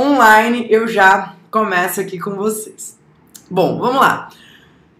online, eu já começo aqui com vocês. Bom, vamos lá.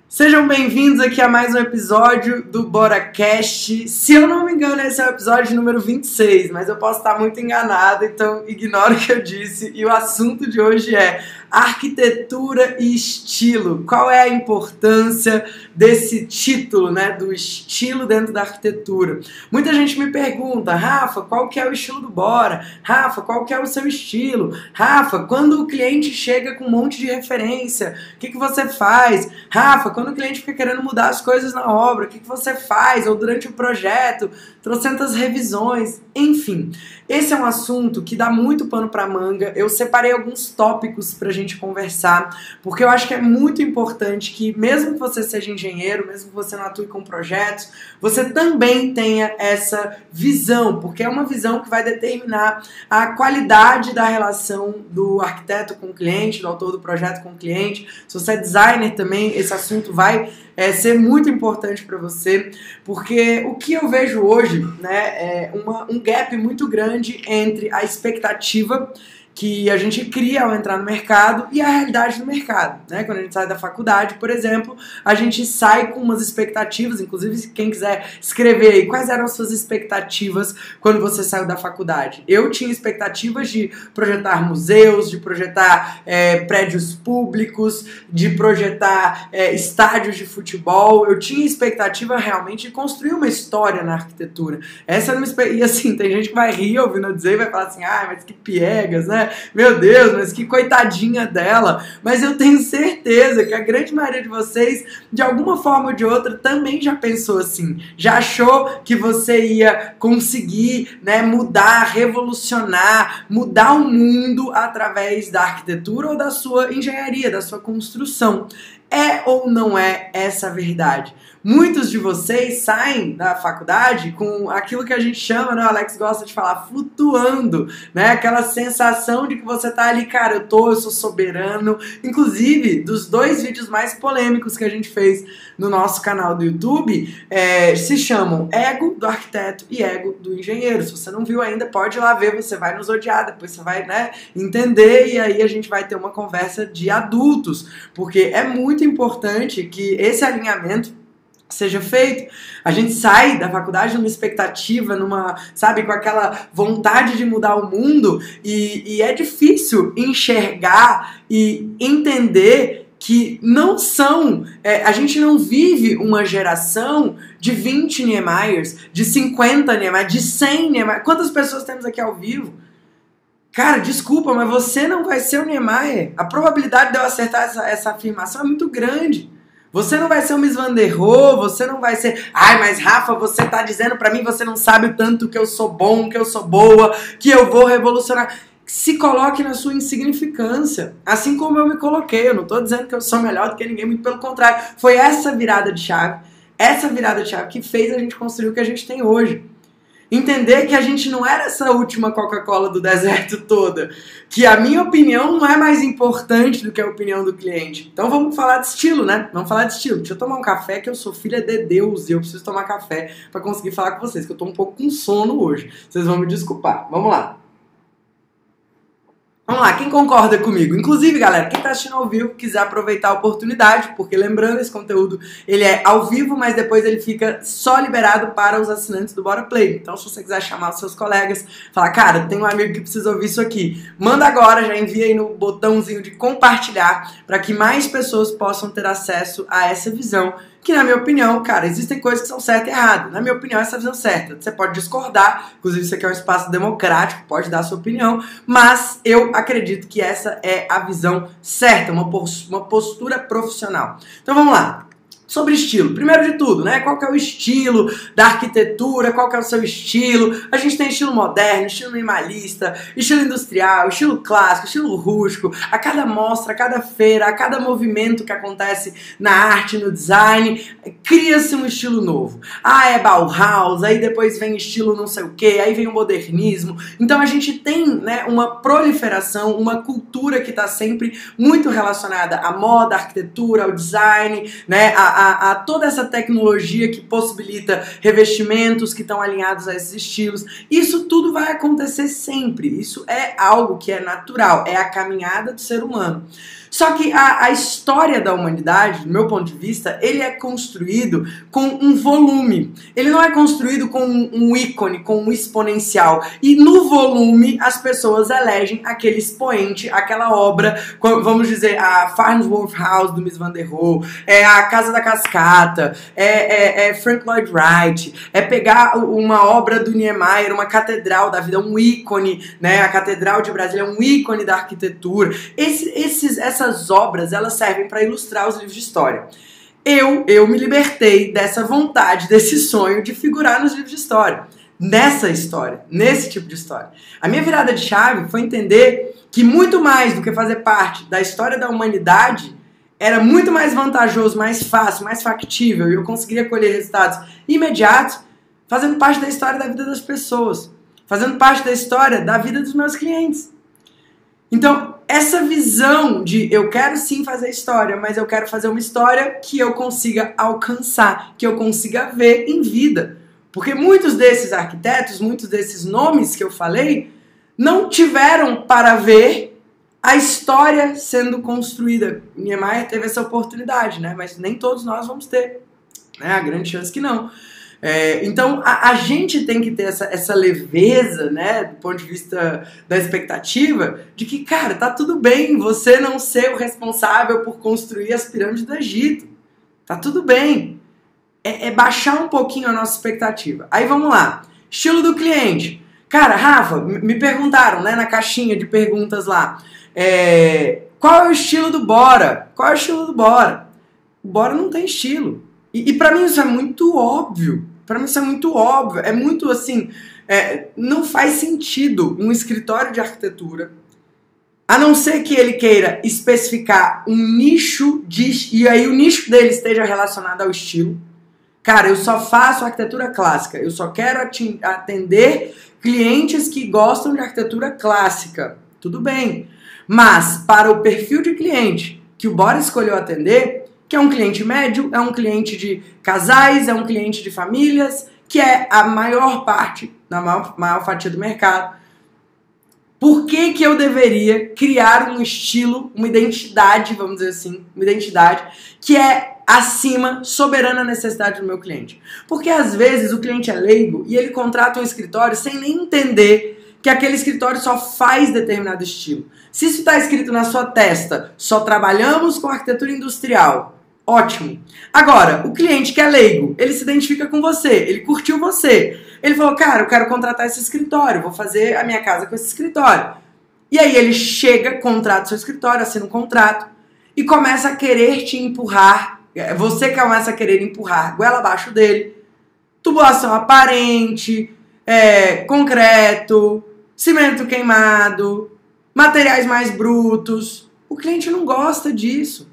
Sejam bem-vindos aqui a mais um episódio do BoraCast. Se eu não me engano, esse é o episódio número 26, mas eu posso estar muito enganado, então ignoro o que eu disse. E o assunto de hoje é arquitetura e estilo. Qual é a importância desse título, né, do estilo dentro da arquitetura? Muita gente me pergunta, Rafa, qual que é o estilo do Bora? Rafa, qual que é o seu estilo? Rafa, quando o cliente chega com um monte de referência, o que, que você faz? Rafa, quando o cliente fica querendo mudar as coisas na obra, o que, que você faz? Ou durante o projeto, trocentas revisões, enfim. Esse é um assunto que dá muito pano para manga. Eu separei alguns tópicos pra gente conversar, porque eu acho que é muito importante que mesmo que você seja engenheiro, mesmo que você não atue com projetos, você também tenha essa visão, porque é uma visão que vai determinar a qualidade da relação do arquiteto com o cliente, do autor do projeto com o cliente. Se você é designer também, esse assunto vai é, ser muito importante para você, porque o que eu vejo hoje né, é uma, um gap muito grande entre a expectativa que a gente cria ao entrar no mercado e a realidade do mercado. Né? Quando a gente sai da faculdade, por exemplo, a gente sai com umas expectativas, inclusive quem quiser escrever aí quais eram as suas expectativas quando você saiu da faculdade. Eu tinha expectativas de projetar museus, de projetar é, prédios públicos, de projetar é, estádios de futebol. Eu tinha expectativa realmente de construir uma história na arquitetura. Essa era uma E assim, tem gente que vai rir ouvindo eu dizer vai falar assim, ah, mas que piegas, né? Meu Deus, mas que coitadinha dela. Mas eu tenho certeza que a grande maioria de vocês, de alguma forma ou de outra, também já pensou assim. Já achou que você ia conseguir né, mudar, revolucionar, mudar o mundo através da arquitetura ou da sua engenharia, da sua construção. É ou não é essa a verdade? Muitos de vocês saem da faculdade com aquilo que a gente chama, né? O Alex gosta de falar, flutuando, né? Aquela sensação de que você tá ali, cara, eu tô, eu sou soberano. Inclusive, dos dois vídeos mais polêmicos que a gente fez no nosso canal do YouTube, é, se chamam Ego do Arquiteto e Ego do Engenheiro. Se você não viu ainda, pode ir lá ver, você vai nos odiar, depois você vai, né, entender e aí a gente vai ter uma conversa de adultos, porque é muito importante que esse alinhamento seja feito. A gente sai da faculdade numa expectativa, numa, sabe, com aquela vontade de mudar o mundo e, e é difícil enxergar e entender que não são. É, a gente não vive uma geração de 20 Niemeyers, de 50 Niemeyers, de 100 Niemeyers. Quantas pessoas temos aqui ao vivo? Cara, desculpa, mas você não vai ser o Niemeyer. A probabilidade de eu acertar essa, essa afirmação é muito grande. Você não vai ser o Miss Van der Rohe, você não vai ser. Ai, mas Rafa, você tá dizendo para mim, você não sabe o tanto que eu sou bom, que eu sou boa, que eu vou revolucionar. Se coloque na sua insignificância, assim como eu me coloquei. Eu não tô dizendo que eu sou melhor do que ninguém, muito pelo contrário. Foi essa virada de chave, essa virada de chave que fez a gente construir o que a gente tem hoje. Entender que a gente não era essa última Coca-Cola do deserto toda. Que a minha opinião não é mais importante do que a opinião do cliente. Então vamos falar de estilo, né? Vamos falar de estilo. Deixa eu tomar um café que eu sou filha de Deus e eu preciso tomar café para conseguir falar com vocês, que eu tô um pouco com sono hoje. Vocês vão me desculpar. Vamos lá. Vamos lá, quem concorda comigo? Inclusive, galera, quem está assistindo ao vivo quiser aproveitar a oportunidade, porque lembrando, esse conteúdo ele é ao vivo, mas depois ele fica só liberado para os assinantes do Bora Play. Então, se você quiser chamar os seus colegas, falar, cara, tem um amigo que precisa ouvir isso aqui, manda agora, já envia aí no botãozinho de compartilhar para que mais pessoas possam ter acesso a essa visão que na minha opinião, cara, existem coisas que são certas e erradas. Na minha opinião, essa é a visão certa. Você pode discordar, inclusive isso aqui é um espaço democrático, pode dar a sua opinião, mas eu acredito que essa é a visão certa, uma postura profissional. Então vamos lá sobre estilo. Primeiro de tudo, né? Qual que é o estilo da arquitetura? Qual que é o seu estilo? A gente tem estilo moderno, estilo minimalista, estilo industrial, estilo clássico, estilo rústico. A cada mostra, a cada feira, a cada movimento que acontece na arte, no design, cria-se um estilo novo. Ah, é Bauhaus, aí depois vem estilo não sei o que, aí vem o modernismo. Então a gente tem, né, uma proliferação, uma cultura que está sempre muito relacionada à moda, à arquitetura, ao design, né, a a, a toda essa tecnologia que possibilita revestimentos que estão alinhados a esses estilos. Isso tudo vai acontecer sempre. Isso é algo que é natural, é a caminhada do ser humano. Só que a, a, história da humanidade, do meu ponto de vista, ele é construído com um volume. Ele não é construído com um, um ícone, com um exponencial. E no volume, as pessoas elegem aquele expoente, aquela obra, vamos dizer, a Farnsworth House do Miss Van der Rohe, é a Casa da Cascata, é, é, é Frank Lloyd Wright, é pegar uma obra do Niemeyer, uma catedral da vida, um ícone, né? A Catedral de Brasília é um ícone da arquitetura. Esse, esses, essas obras, elas servem para ilustrar os livros de história. Eu, eu me libertei dessa vontade, desse sonho de figurar nos livros de história. Nessa história, nesse tipo de história. A minha virada de chave foi entender que muito mais do que fazer parte da história da humanidade, era muito mais vantajoso, mais fácil, mais factível e eu conseguiria colher resultados imediatos fazendo parte da história da vida das pessoas, fazendo parte da história da vida dos meus clientes. Então, essa visão de eu quero sim fazer história, mas eu quero fazer uma história que eu consiga alcançar, que eu consiga ver em vida. Porque muitos desses arquitetos, muitos desses nomes que eu falei, não tiveram para ver a história sendo construída. Niemeyer teve essa oportunidade, né? Mas nem todos nós vamos ter. Né? A grande chance que não. É, então a, a, gente tem que ter essa, essa leveza, né, do ponto de vista da expectativa, de que, cara, tá tudo bem você não ser o responsável por construir as pirâmides do Egito. Tá tudo bem. É, é baixar um pouquinho a nossa expectativa. Aí vamos lá. Estilo do cliente. Cara, Rafa, me perguntaram, né, na caixinha de perguntas lá. É, qual é o estilo do Bora? Qual é o estilo do Bora? O Bora não tem estilo. E, e para mim isso é muito óbvio. Para mim isso é muito óbvio. É muito assim. É, não faz sentido um escritório de arquitetura, a não ser que ele queira especificar um nicho de, e aí o nicho dele esteja relacionado ao estilo. Cara, eu só faço arquitetura clássica. Eu só quero atender clientes que gostam de arquitetura clássica. Tudo bem. Mas para o perfil de cliente que o Bora escolheu atender, que é um cliente médio, é um cliente de casais, é um cliente de famílias, que é a maior parte, na maior, maior fatia do mercado. Por que, que eu deveria criar um estilo, uma identidade, vamos dizer assim, uma identidade que é acima, soberana necessidade do meu cliente? Porque às vezes o cliente é leigo e ele contrata um escritório sem nem entender que aquele escritório só faz determinado estilo. Se isso está escrito na sua testa, só trabalhamos com arquitetura industrial, Ótimo. Agora, o cliente que é leigo, ele se identifica com você, ele curtiu você. Ele falou, cara, eu quero contratar esse escritório, vou fazer a minha casa com esse escritório. E aí ele chega, contrata seu escritório, assina um contrato e começa a querer te empurrar. É, você começa a querer empurrar goela abaixo dele, tubulação aparente, é, concreto, cimento queimado, materiais mais brutos. O cliente não gosta disso.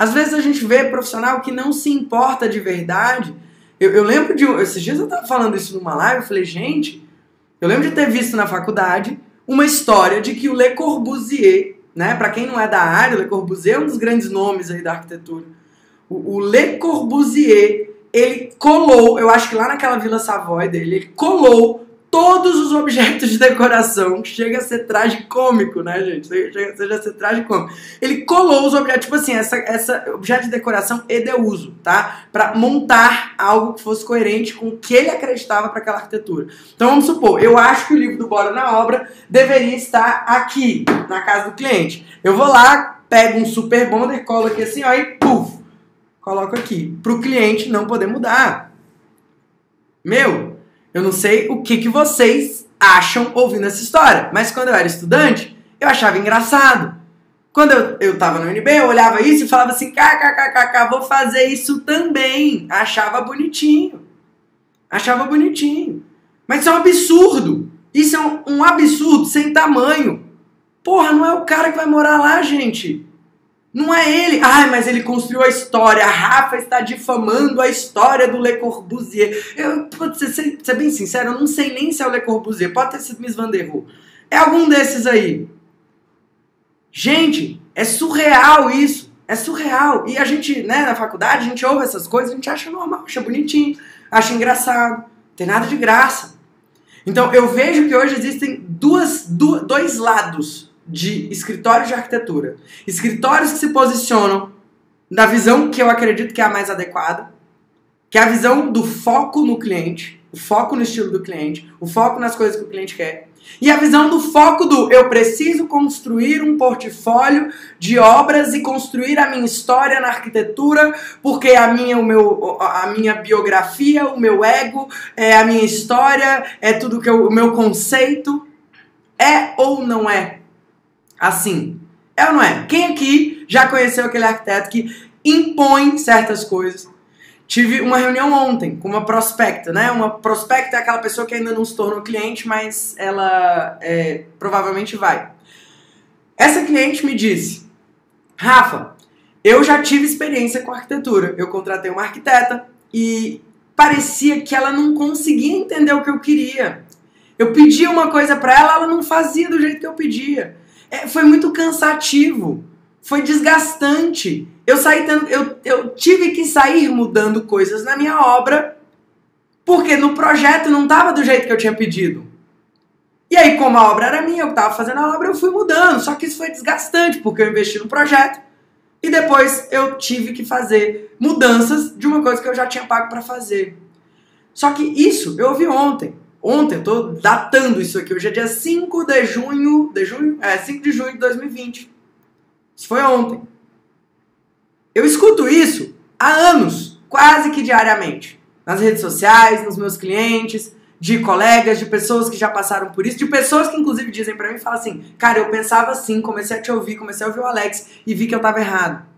Às vezes a gente vê profissional que não se importa de verdade. Eu, eu lembro de. Esses dias eu estava falando isso numa live, eu falei, gente, eu lembro de ter visto na faculdade uma história de que o Le Corbusier, né, para quem não é da área, Le Corbusier é um dos grandes nomes aí da arquitetura. O, o Le Corbusier, ele colou, eu acho que lá naquela Vila Savoy dele, ele colou todos os objetos de decoração, chega a ser tragicômico, né, gente? Chega, chega a ser tragicômico. Ele colou os objetos, tipo assim, essa, essa objeto de decoração e de uso, tá? Para montar algo que fosse coerente com o que ele acreditava para aquela arquitetura. Então vamos supor, eu acho que o livro do Bora na Obra deveria estar aqui, na casa do cliente. Eu vou lá, pego um super bonder, colo aqui assim, ó, e puf, coloco aqui. Para o cliente não poder mudar. Meu, eu não sei o que, que vocês acham ouvindo essa história, mas quando eu era estudante, eu achava engraçado. Quando eu, eu tava no UNB, eu olhava isso e falava assim, kkkk, vou fazer isso também. Achava bonitinho. Achava bonitinho. Mas isso é um absurdo. Isso é um, um absurdo sem tamanho. Porra, não é o cara que vai morar lá, gente. Não é ele. Ai, mas ele construiu a história. A Rafa está difamando a história do Le Corbusier. Eu, vou ser, ser bem sincero, eu não sei nem se é o Le Corbusier. Pode ter sido Miss Van der Rohe. É algum desses aí. Gente, é surreal isso. É surreal. E a gente, né, na faculdade, a gente ouve essas coisas, a gente acha normal, acha bonitinho, acha engraçado. Tem nada de graça. Então eu vejo que hoje existem duas, dois lados de escritórios de arquitetura. Escritórios que se posicionam na visão que eu acredito que é a mais adequada, que é a visão do foco no cliente, o foco no estilo do cliente, o foco nas coisas que o cliente quer. E a visão do foco do eu preciso construir um portfólio de obras e construir a minha história na arquitetura, porque a minha, o meu, a minha biografia, o meu ego, é a minha história, é tudo que eu, o meu conceito. É ou não é assim? É ou não é? Quem aqui já conheceu aquele arquiteto que impõe certas coisas? Tive uma reunião ontem com uma prospecta, né? Uma prospecta é aquela pessoa que ainda não se tornou cliente, mas ela é, provavelmente vai. Essa cliente me disse: Rafa, eu já tive experiência com arquitetura. Eu contratei uma arquiteta e parecia que ela não conseguia entender o que eu queria. Eu pedia uma coisa para ela, ela não fazia do jeito que eu pedia. É, foi muito cansativo, foi desgastante. Eu saí eu, eu tive que sair mudando coisas na minha obra porque no projeto não estava do jeito que eu tinha pedido. E aí, como a obra era minha, eu estava fazendo a obra, eu fui mudando. Só que isso foi desgastante, porque eu investi no projeto e depois eu tive que fazer mudanças de uma coisa que eu já tinha pago para fazer. Só que isso eu ouvi ontem. Ontem, eu tô datando isso aqui. Hoje é dia 5 de junho. De junho? É, 5 de junho de 2020. Isso foi ontem. Eu escuto isso há anos, quase que diariamente. Nas redes sociais, nos meus clientes, de colegas, de pessoas que já passaram por isso, de pessoas que inclusive dizem para mim falam assim: "Cara, eu pensava assim, comecei a te ouvir, comecei a ouvir o Alex e vi que eu tava errado".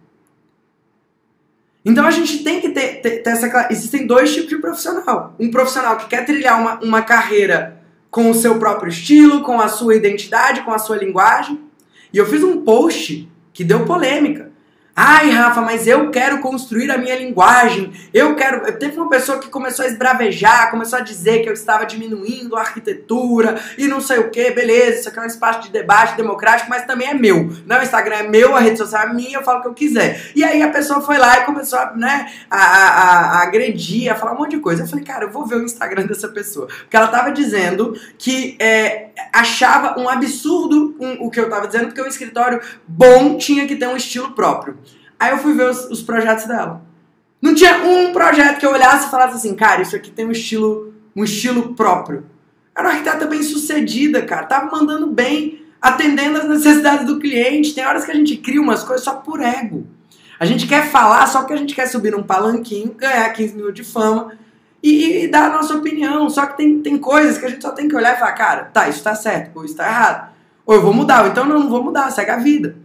Então a gente tem que ter, ter, ter essa. Existem dois tipos de profissional. Um profissional que quer trilhar uma, uma carreira com o seu próprio estilo, com a sua identidade, com a sua linguagem. E eu fiz um post que deu polêmica. Ai, Rafa, mas eu quero construir a minha linguagem. Eu quero. Teve uma pessoa que começou a esbravejar, começou a dizer que eu estava diminuindo a arquitetura e não sei o que. Beleza, isso aqui é um espaço de debate democrático, mas também é meu. Não, o Instagram é meu, a rede social é minha, eu falo o que eu quiser. E aí a pessoa foi lá e começou a, né, a, a, a agredir, a falar um monte de coisa. Eu falei, cara, eu vou ver o Instagram dessa pessoa. Porque ela estava dizendo que é, achava um absurdo um, o que eu estava dizendo, porque um escritório bom tinha que ter um estilo próprio. Aí eu fui ver os, os, projetos dela. Não tinha um projeto que eu olhasse e falasse assim, cara, isso aqui tem um estilo, um estilo próprio. Era uma arquiteta bem sucedida, cara. Tava mandando bem, atendendo as necessidades do cliente. Tem horas que a gente cria umas coisas só por ego. A gente quer falar só porque a gente quer subir num palanquinho, ganhar 15 minutos de fama e, e, dar a nossa opinião. Só que tem, tem coisas que a gente só tem que olhar e falar, cara, tá, isso tá certo, ou isso tá errado. Ou eu vou mudar, ou então não, não vou mudar, segue a vida.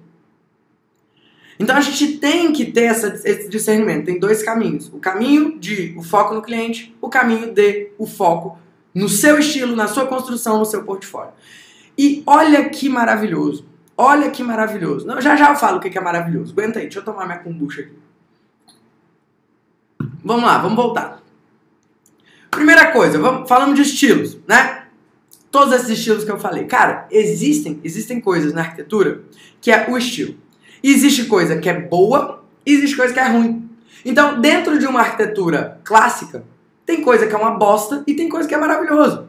Então a gente tem que ter essa, esse discernimento. Tem dois caminhos: o caminho de o foco no cliente, o caminho de o foco no seu estilo, na sua construção, no seu portfólio. E olha que maravilhoso. Olha que maravilhoso. Não, já já eu falo o que é maravilhoso. Aguenta aí, deixa eu tomar minha kombucha aqui. Vamos lá, vamos voltar. Primeira coisa, vamos, falamos de estilos, né? Todos esses estilos que eu falei. Cara, existem, existem coisas na arquitetura que é o estilo. Existe coisa que é boa, existe coisa que é ruim. Então, dentro de uma arquitetura clássica, tem coisa que é uma bosta e tem coisa que é maravilhoso.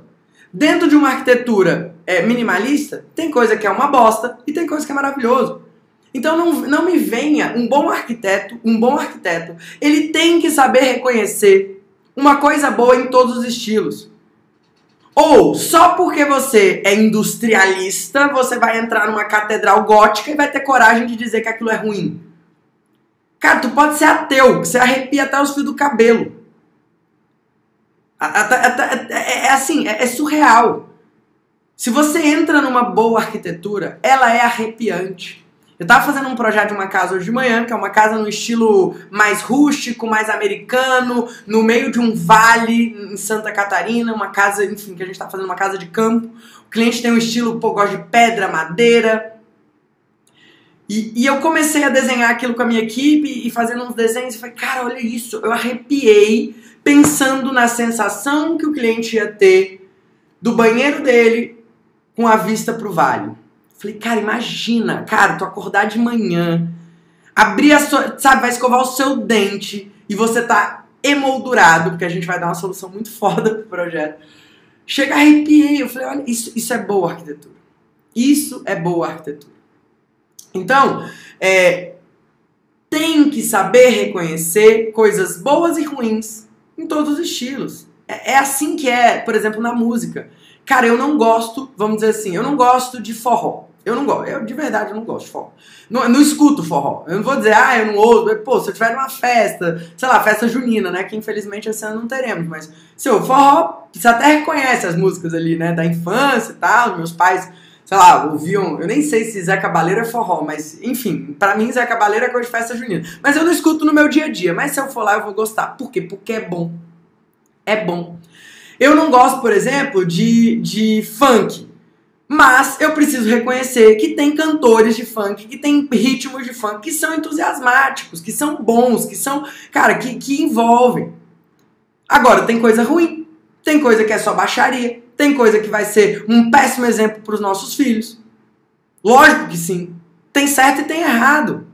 Dentro de uma arquitetura é, minimalista, tem coisa que é uma bosta e tem coisa que é maravilhoso. Então não, não me venha um bom arquiteto, um bom arquiteto, ele tem que saber reconhecer uma coisa boa em todos os estilos. Ou só porque você é industrialista, você vai entrar numa catedral gótica e vai ter coragem de dizer que aquilo é ruim. Cara, tu pode ser ateu, você arrepia até os fios do cabelo. É, é assim, é surreal. Se você entra numa boa arquitetura, ela é arrepiante. Eu tava fazendo um projeto de uma casa hoje de manhã, que é uma casa no estilo mais rústico, mais americano, no meio de um vale em Santa Catarina, uma casa, enfim, que a gente tá fazendo uma casa de campo. O cliente tem um estilo, pô, gosta de pedra, madeira. E, e eu comecei a desenhar aquilo com a minha equipe e fazendo uns desenhos e falei, cara, olha isso, eu arrepiei pensando na sensação que o cliente ia ter do banheiro dele com a vista pro vale. Falei, cara, imagina, cara, tu acordar de manhã, abrir a sua, sabe, vai escovar o seu dente e você tá emoldurado, porque a gente vai dar uma solução muito foda pro projeto. Chega, arrepiei, eu falei, olha, isso, isso é boa arquitetura. Isso é boa arquitetura. Então, é, tem que saber reconhecer coisas boas e ruins em todos os estilos. É, é assim que é, por exemplo, na música. Cara, eu não gosto, vamos dizer assim, eu não gosto de forró. Eu não gosto, eu de verdade não gosto de forró. Não, não escuto forró. Eu não vou dizer, ah, eu não ouço. Pô, se eu tiver numa festa, sei lá, festa junina, né? Que infelizmente esse ano não teremos, mas se eu forró, você até reconhece as músicas ali, né? Da infância e tal, meus pais, sei lá, ouviam. Eu nem sei se Zé Cabaleiro é forró, mas enfim, para mim Zé Cabaleiro é coisa de festa junina. Mas eu não escuto no meu dia a dia, mas se eu for lá eu vou gostar. Por quê? Porque é bom. É bom. Eu não gosto, por exemplo, de, de funk. Mas eu preciso reconhecer que tem cantores de funk, que tem ritmos de funk que são entusiasmáticos, que são bons, que são, cara, que, que envolvem. Agora, tem coisa ruim, tem coisa que é só baixaria, tem coisa que vai ser um péssimo exemplo para os nossos filhos. Lógico que sim. Tem certo e tem errado.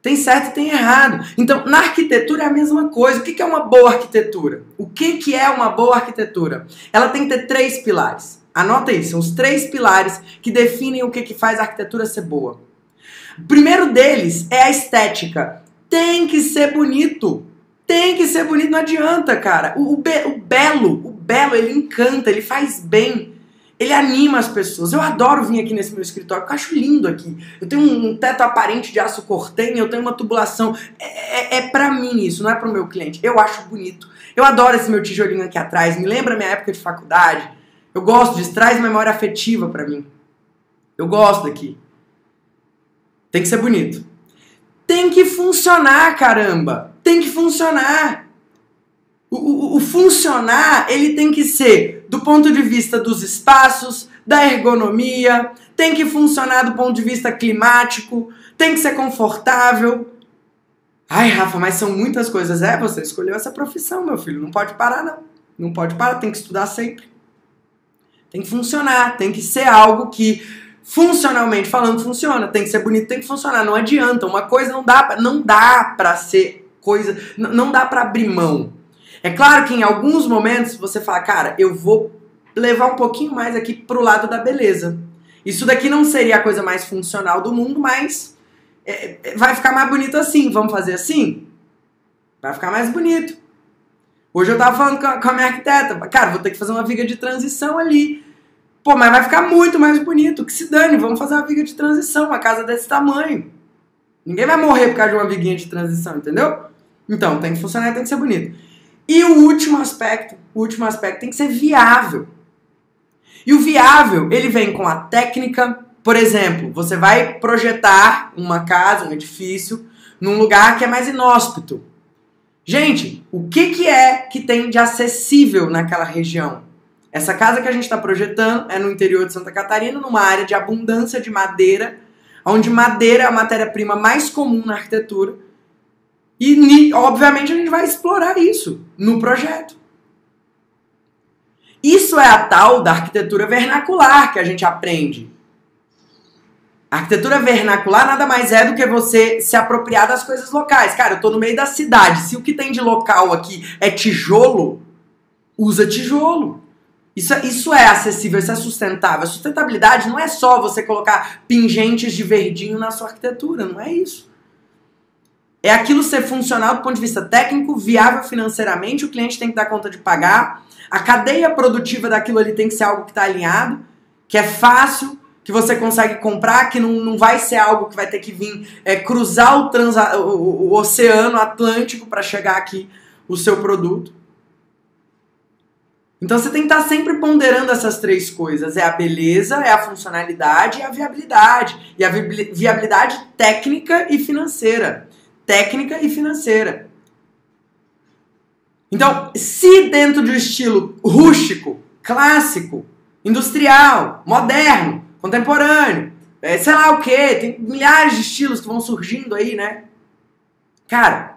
Tem certo e tem errado. Então, na arquitetura é a mesma coisa. O que é uma boa arquitetura? O que é uma boa arquitetura? Ela tem que ter três pilares. Anota aí, são os três pilares que definem o que, que faz a arquitetura ser boa. O primeiro deles é a estética. Tem que ser bonito. Tem que ser bonito, não adianta, cara. O, o, be, o belo, o belo, ele encanta, ele faz bem. Ele anima as pessoas. Eu adoro vir aqui nesse meu escritório, eu acho lindo aqui. Eu tenho um teto aparente de aço cortênio, eu tenho uma tubulação. É, é, é pra mim isso, não é pro meu cliente. Eu acho bonito. Eu adoro esse meu tijolinho aqui atrás, me lembra minha época de faculdade. Eu gosto disso, traz memória afetiva para mim. Eu gosto daqui. Tem que ser bonito. Tem que funcionar, caramba! Tem que funcionar. O, o, o, funcionar, ele tem que ser do ponto de vista dos espaços, da ergonomia, tem que funcionar do ponto de vista climático, tem que ser confortável. Ai, Rafa, mas são muitas coisas. É, você escolheu essa profissão, meu filho. Não pode parar, não. Não pode parar, tem que estudar sempre. Tem que funcionar, tem que ser algo que funcionalmente falando funciona, tem que ser bonito, tem que funcionar, não adianta, uma coisa não dá, não dá para ser coisa, não dá para abrir mão. É claro que em alguns momentos você fala, cara, eu vou levar um pouquinho mais aqui pro lado da beleza. Isso daqui não seria a coisa mais funcional do mundo, mas é, é vai ficar mais bonito assim. Vamos fazer assim? Vai ficar mais bonito. Hoje eu tava falando com a, minha arquiteta, cara, vou ter que fazer uma viga de transição ali. Pô, mas vai ficar muito mais bonito. Que se dane, vamos fazer uma viga de transição, uma casa desse tamanho. Ninguém vai morrer por causa de uma viguinha de transição, entendeu? Então, tem que funcionar, tem que ser bonito. E o último aspecto, o último aspecto tem que ser viável. E o viável, ele vem com a técnica, por exemplo, você vai projetar uma casa, um edifício, num lugar que é mais inóspito. Gente, o que, que é que tem de acessível naquela região? Essa casa que a gente está projetando é no interior de Santa Catarina, numa área de abundância de madeira, onde madeira é a matéria-prima mais comum na arquitetura. E, obviamente, a gente vai explorar isso no projeto. Isso é a tal da arquitetura vernacular que a gente aprende. A arquitetura vernacular nada mais é do que você se apropriar das coisas locais. Cara, eu tô no meio da cidade. Se o que tem de local aqui é tijolo, usa tijolo. Isso, é, isso é acessível, isso é sustentável. A sustentabilidade não é só você colocar pingentes de verdinho na sua arquitetura, não é isso. É aquilo ser funcional do ponto de vista técnico, viável financeiramente, o cliente tem que dar conta de pagar, a cadeia produtiva daquilo ali tem que ser algo que está alinhado, que é fácil, que você consegue comprar, que não, não vai ser algo que vai ter que vir é, cruzar o, transa, o, o oceano Atlântico para chegar aqui o seu produto. Então você tem que estar sempre ponderando essas três coisas: é a beleza, é a funcionalidade e a viabilidade. E a viabilidade técnica e financeira. Técnica e financeira. Então, se dentro de um estilo rústico, clássico, industrial, moderno, contemporâneo, é, sei lá o que, tem milhares de estilos que vão surgindo aí, né? Cara,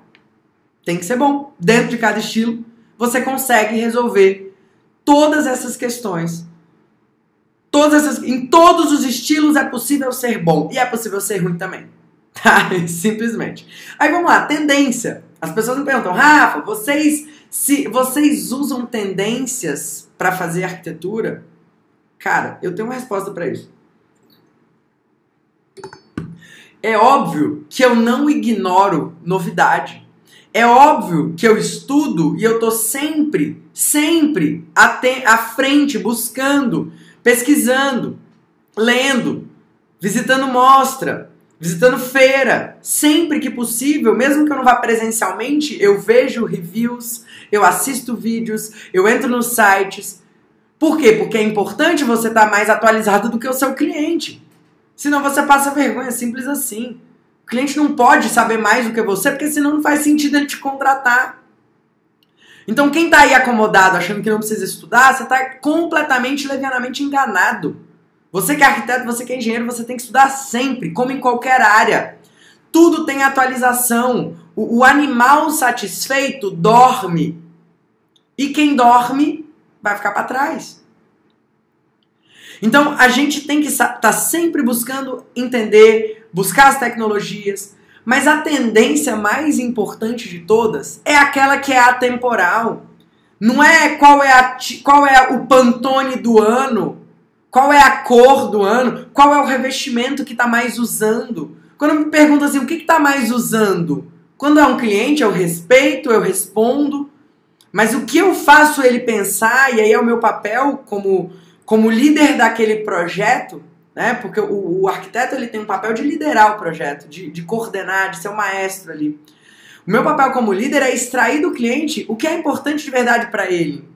tem que ser bom. Dentro de cada estilo, você consegue resolver todas essas questões. Todas essas, em todos os estilos é possível ser bom e é possível ser ruim também. Tá? Simplesmente. Aí vamos lá, tendência. As pessoas me perguntam, Rafa, vocês, se, vocês usam tendências para fazer arquitetura? Cara, eu tenho uma resposta para isso. É óbvio que eu não ignoro novidade. É óbvio que eu estudo e eu tô sempre, sempre à frente, buscando, pesquisando, lendo, visitando mostra, visitando feira, sempre que possível, mesmo que eu não vá presencialmente, eu vejo reviews, eu assisto vídeos, eu entro nos sites. Por quê? Porque é importante você estar tá mais atualizado do que o seu cliente. Senão você passa vergonha, simples assim. O cliente não pode saber mais do que você, porque senão não faz sentido ele te contratar. Então, quem está aí acomodado, achando que não precisa estudar, você está completamente, levianamente enganado. Você que é arquiteto, você que é engenheiro, você tem que estudar sempre, como em qualquer área. Tudo tem atualização. O, o animal satisfeito dorme. E quem dorme vai ficar para trás. Então a gente tem que estar tá sempre buscando entender, buscar as tecnologias, mas a tendência mais importante de todas é aquela que é atemporal. Não é qual é, a, qual é o Pantone do ano, qual é a cor do ano, qual é o revestimento que está mais usando. Quando me perguntam assim, o que está mais usando? Quando é um cliente, eu respeito, eu respondo. Mas o que eu faço ele pensar, e aí é o meu papel como como líder daquele projeto, né? Porque o, o, arquiteto ele tem um papel de liderar o projeto, de, de coordenar, de ser o um maestro ali. O meu papel como líder é extrair do cliente o que é importante de verdade para ele.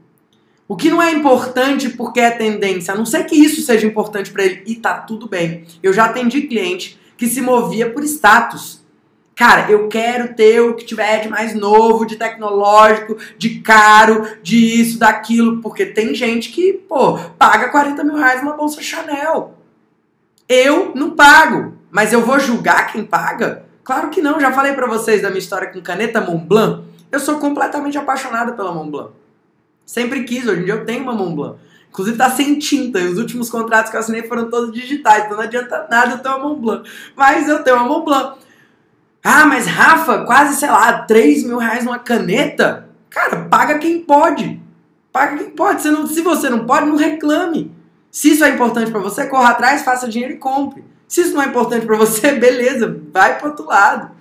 O que não é importante porque é tendência, a não ser que isso seja importante para ele e tá tudo bem. Eu já atendi cliente que se movia por status. Cara, eu quero ter o que tiver de mais novo, de tecnológico, de caro, de isso, daquilo, porque tem gente que, pô, paga 40 mil reais numa bolsa Chanel. Eu não pago, mas eu vou julgar quem paga? Claro que não, já falei para vocês da minha história com caneta Montblanc. Eu sou completamente apaixonada pela Montblanc. Sempre quis, hoje em dia eu tenho uma Montblanc. Inclusive tá sem tinta, e os últimos contratos que eu assinei foram todos digitais, então não adianta nada eu ter uma Montblanc. Mas eu tenho uma Montblanc. Ah, mas Rafa, quase, sei lá, 3 mil reais numa caneta? Cara, paga quem pode. Paga quem pode. Você não, se você não pode, não reclame. Se isso é importante para você, corra atrás, faça dinheiro e compre. Se isso não é importante para você, beleza, vai para outro lado.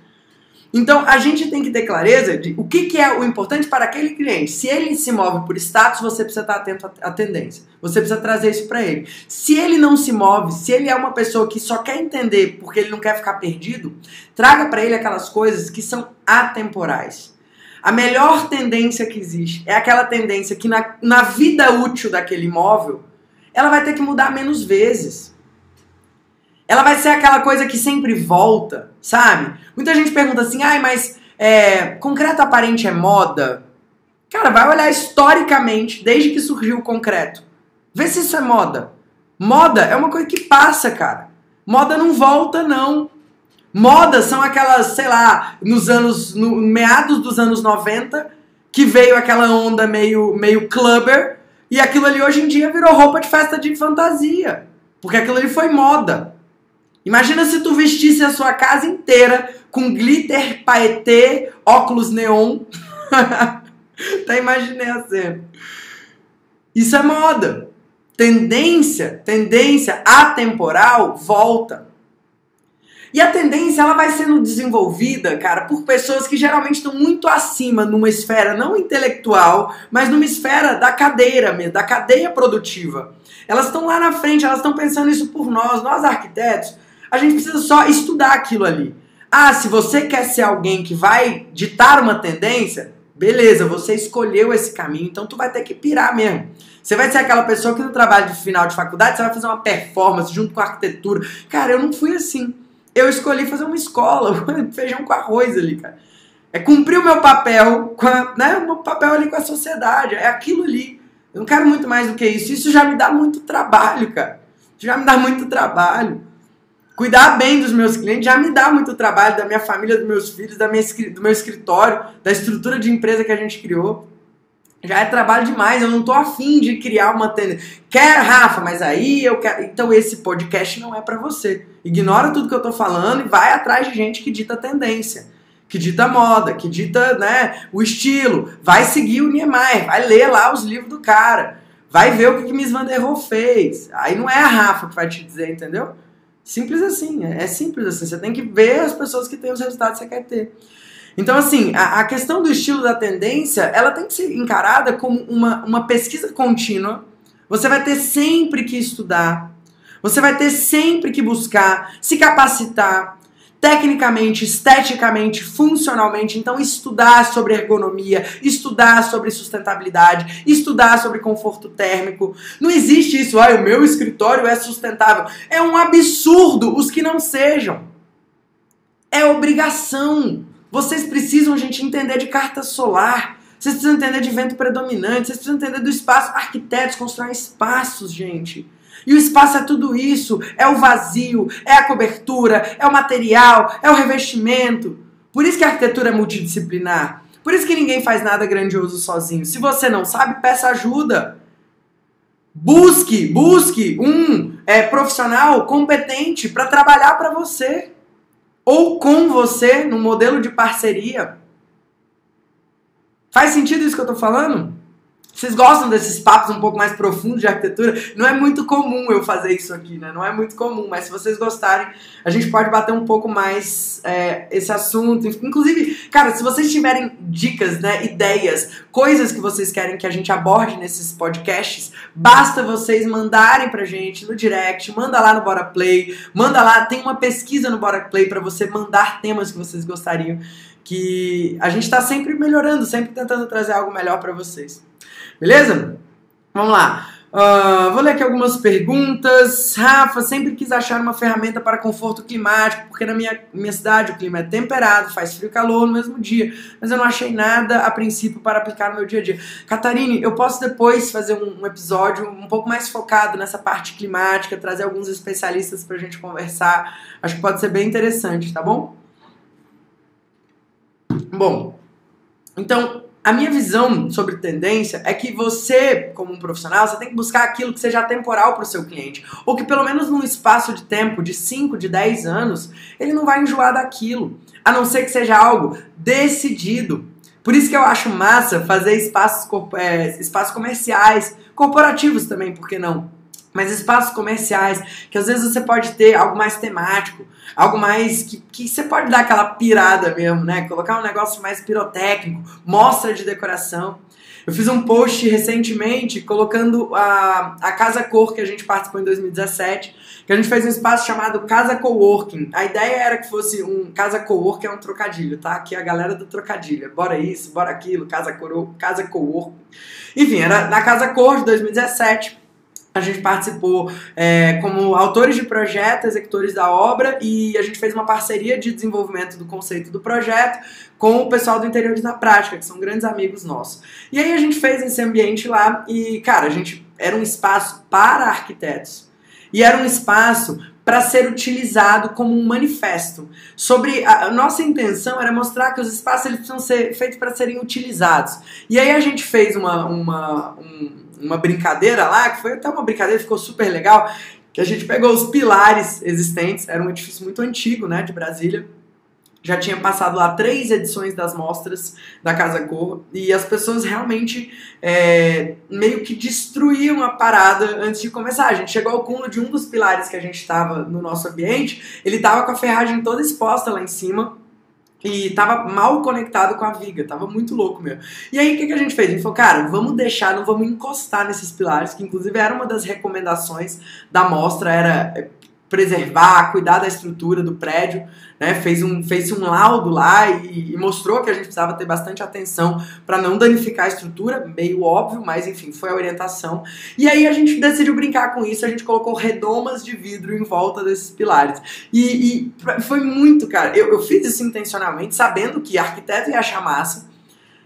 Então, a gente tem que ter clareza de o que, que é o importante para aquele cliente. Se ele se move por status, você precisa estar atento à tendência. Você precisa trazer isso para ele. Se ele não se move, se ele é uma pessoa que só quer entender porque ele não quer ficar perdido, traga para ele aquelas coisas que são atemporais. A melhor tendência que existe é aquela tendência que na, na vida útil daquele imóvel, ela vai ter que mudar menos vezes. Ela vai ser aquela coisa que sempre volta, sabe? Muita gente pergunta assim, ai, mas é, concreto aparente é moda? Cara, vai olhar historicamente, desde que surgiu o concreto. Vê se isso é moda. Moda é uma coisa que passa, cara. Moda não volta, não. Moda são aquelas, sei lá, nos anos. No meados dos anos 90, que veio aquela onda meio, meio clubber, e aquilo ali hoje em dia virou roupa de festa de fantasia. Porque aquilo ali foi moda. Imagina se tu vestisse a sua casa inteira com glitter, paetê, óculos neon. Até imaginei a cena. Isso é moda. Tendência, tendência atemporal volta. E a tendência ela vai sendo desenvolvida, cara, por pessoas que geralmente estão muito acima numa esfera não intelectual, mas numa esfera da cadeira mesmo, da cadeia produtiva. Elas estão lá na frente, elas estão pensando isso por nós, nós arquitetos. A gente precisa só estudar aquilo ali. Ah, se você quer ser alguém que vai ditar uma tendência, beleza, você escolheu esse caminho, então tu vai ter que pirar mesmo. Você vai ser aquela pessoa que no trabalho de final de faculdade você vai fazer uma performance junto com a arquitetura. Cara, eu não fui assim. Eu escolhi fazer uma escola, feijão com arroz ali, cara. É cumprir o meu papel, com a, né, o meu papel ali com a sociedade, é aquilo ali. Eu não quero muito mais do que isso. Isso já me dá muito trabalho, cara. Já me dá muito trabalho. Cuidar bem dos meus clientes já me dá muito trabalho, da minha família, dos meus filhos, da minha, do meu escritório, da estrutura de empresa que a gente criou. já é trabalho demais, eu não tô afim de criar uma tendência. Quer, Rafa, mas aí eu quero. Então esse podcast não é para você. Ignora tudo que eu tô falando e vai atrás de gente que dita tendência, que dita moda, que dita, né, o estilo. Vai seguir o Niemeyer, vai ler lá os livros do cara. Vai ver o que, que Miss Van der Rohe fez. Aí não é a Rafa que vai te dizer, entendeu? Simples assim, é, é simples assim. Você tem que ver as pessoas que têm os resultados que você quer ter. Então, assim, a, a, questão do estilo da tendência, ela tem que ser encarada como uma, uma pesquisa contínua. Você vai ter sempre que estudar, você vai ter sempre que buscar se capacitar, tecnicamente, esteticamente, funcionalmente. Então, estudar sobre ergonomia, estudar sobre sustentabilidade, estudar sobre conforto térmico. Não existe isso, ah, o meu escritório é sustentável. É um absurdo os que não sejam. É obrigação. Vocês precisam, gente, entender de carta solar. Vocês precisam entender de vento predominante. Vocês precisam entender do espaço. Arquitetos constroem espaços, gente. E o espaço é tudo isso: é o vazio, é a cobertura, é o material, é o revestimento. Por isso que a arquitetura é multidisciplinar. Por isso que ninguém faz nada grandioso sozinho. Se você não sabe, peça ajuda. Busque, busque um é, profissional competente para trabalhar para você ou com você no modelo de parceria. Faz sentido isso que eu estou falando? Vocês gostam desses papos um pouco mais profundos de arquitetura? Não é muito comum eu fazer isso aqui, né? Não é muito comum, mas se vocês gostarem, a gente pode bater um pouco mais é, esse assunto. Inclusive, cara, se vocês tiverem dicas, né, ideias, coisas que vocês querem que a gente aborde nesses podcasts, basta vocês mandarem pra gente no direct, manda lá no Bora Play, manda lá, tem uma pesquisa no Bora Play para você mandar temas que vocês gostariam que a gente está sempre melhorando, sempre tentando trazer algo melhor para vocês. Beleza? Vamos lá. Uh, vou ler aqui algumas perguntas. Rafa, sempre quis achar uma ferramenta para conforto climático, porque na minha, minha cidade o clima é temperado, faz frio e calor no mesmo dia, mas eu não achei nada a princípio para aplicar no meu dia a dia. Catarine, eu posso depois fazer um, um episódio um pouco mais focado nessa parte climática, trazer alguns especialistas para a gente conversar. Acho que pode ser bem interessante, tá bom? Bom, então a minha visão sobre tendência é que você, como um profissional, você tem que buscar aquilo que seja atemporal para o seu cliente. Ou que pelo menos num espaço de tempo de 5, de 10 anos, ele não vai enjoar daquilo. A não ser que seja algo decidido. Por isso que eu acho massa fazer espaços, é, espaços comerciais, corporativos também, por que não? Mas espaços comerciais, que às vezes você pode ter algo mais temático, algo mais que, que você pode dar aquela pirada mesmo, né? Colocar um negócio mais pirotécnico, mostra de decoração. Eu fiz um post recentemente colocando a, a Casa Cor que a gente participou em 2017, que a gente fez um espaço chamado Casa Coworking. A ideia era que fosse um Casa Coworking é um trocadilho, tá? Aqui é a galera do trocadilho. Bora isso, bora aquilo, Casa Coro, Casa Coworking. Enfim, era na Casa Cor de 2017 a gente participou é, como autores de projeto, executores da obra, e a gente fez uma parceria de desenvolvimento do conceito do projeto com o pessoal do Interiores na Prática, que são grandes amigos nossos. E aí a gente fez esse ambiente lá e, cara, a gente era um espaço para arquitetos. E era um espaço para ser utilizado como um manifesto. Sobre a, a, nossa intenção era mostrar que os espaços eles precisam ser feitos para serem utilizados. E aí a gente fez uma, uma um, uma brincadeira lá, que foi até uma brincadeira, ficou super legal, que a gente pegou os pilares existentes, era um edifício muito antigo, né, de Brasília, já tinha passado lá três edições das mostras da Casa Cor e as pessoas realmente é, meio que destruíam a parada antes de começar. A gente chegou ao cúmulo de um dos pilares que a gente estava no nosso ambiente, ele estava com a ferragem toda exposta lá em cima e tava mal conectado com a viga, tava muito louco mesmo. E aí o que, que a gente fez? A gente falou, cara, vamos deixar, não vamos encostar nesses pilares, que inclusive era uma das recomendações da mostra, era é, preservar, cuidar da estrutura do prédio, né? Fez um, fez um laudo lá e, e mostrou que a gente precisava ter bastante atenção para não danificar a estrutura, meio óbvio, mas enfim, foi a orientação. E aí a gente decidiu brincar com isso, a gente colocou redomas de vidro em volta desses pilares. E, e foi muito, cara, eu, eu fiz isso intencionalmente, sabendo que arquiteto ia achar massa,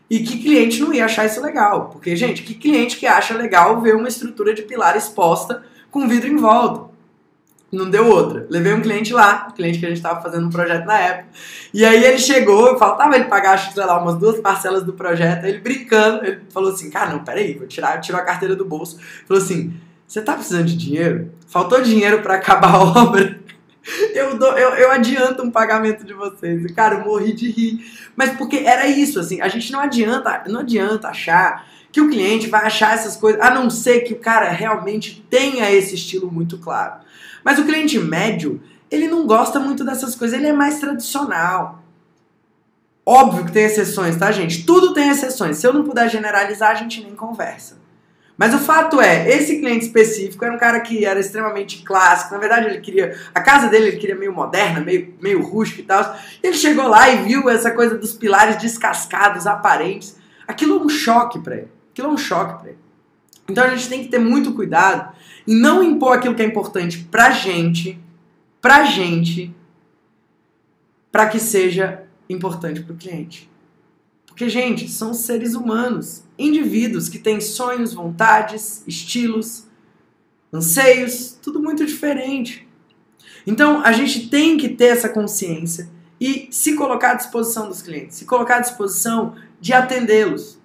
e que cliente não ia achar isso legal. Porque, gente, que cliente que acha legal ver uma estrutura de pilar exposta com vidro em volta? Não deu outra. Levei um cliente lá, um cliente que a gente estava fazendo um projeto na época. E aí ele chegou, faltava ele pagar, acho que, sei lá, umas duas parcelas do projeto. Ele brincando, ele falou assim: Cara, não, peraí, vou tirar, tirou a carteira do bolso. Falou assim: Você tá precisando de dinheiro? Faltou dinheiro para acabar a obra. Eu, dou, eu, eu adianto um pagamento de vocês. Cara, eu morri de rir. Mas porque era isso, assim, a gente não adianta, não adianta achar que o cliente vai achar essas coisas, a não ser que o cara realmente tenha esse estilo muito claro. Mas o cliente médio, ele não gosta muito dessas coisas, ele é mais tradicional. Óbvio que tem exceções, tá, gente? Tudo tem exceções. Se eu não puder generalizar, a gente nem conversa. Mas o fato é, esse cliente específico era um cara que era extremamente clássico. Na verdade, ele queria. A casa dele ele queria meio moderna, meio, meio rústica e tal. Ele chegou lá e viu essa coisa dos pilares descascados, aparentes. Aquilo é um choque para ele. Aquilo é um choque para ele. Então a gente tem que ter muito cuidado em não impor aquilo que é importante pra gente, pra gente, para que seja importante pro cliente. Porque, gente, são seres humanos, indivíduos que têm sonhos, vontades, estilos, anseios, tudo muito diferente. Então, a gente tem que ter essa consciência e se colocar à disposição dos clientes, se colocar à disposição de atendê-los.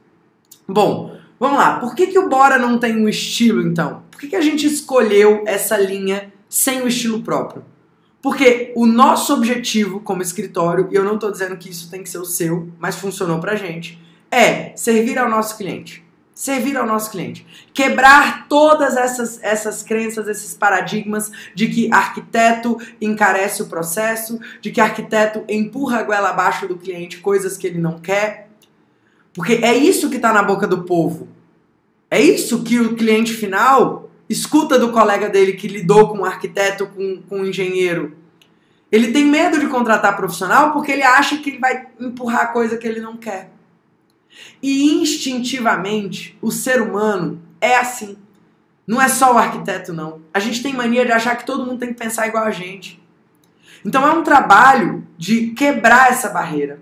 Bom, vamos lá. Por que, que o Bora não tem um estilo, então? Por que, a gente escolheu essa linha sem o estilo próprio? Porque o nosso objetivo como escritório, e eu não estou dizendo que isso tem que ser o seu, mas funcionou pra gente, é servir ao nosso cliente. Servir ao nosso cliente. Quebrar todas essas, essas crenças, esses paradigmas de que arquiteto encarece o processo, de que arquiteto empurra a goela abaixo do cliente coisas que ele não quer. Porque é isso que está na boca do povo. É isso que o cliente final escuta do colega dele que lidou com um arquiteto, com, com um engenheiro. Ele tem medo de contratar profissional porque ele acha que ele vai empurrar coisa que ele não quer. E instintivamente, o ser humano é assim. Não é só o arquiteto, não. A gente tem mania de achar que todo mundo tem que pensar igual a gente. Então é um trabalho de quebrar essa barreira.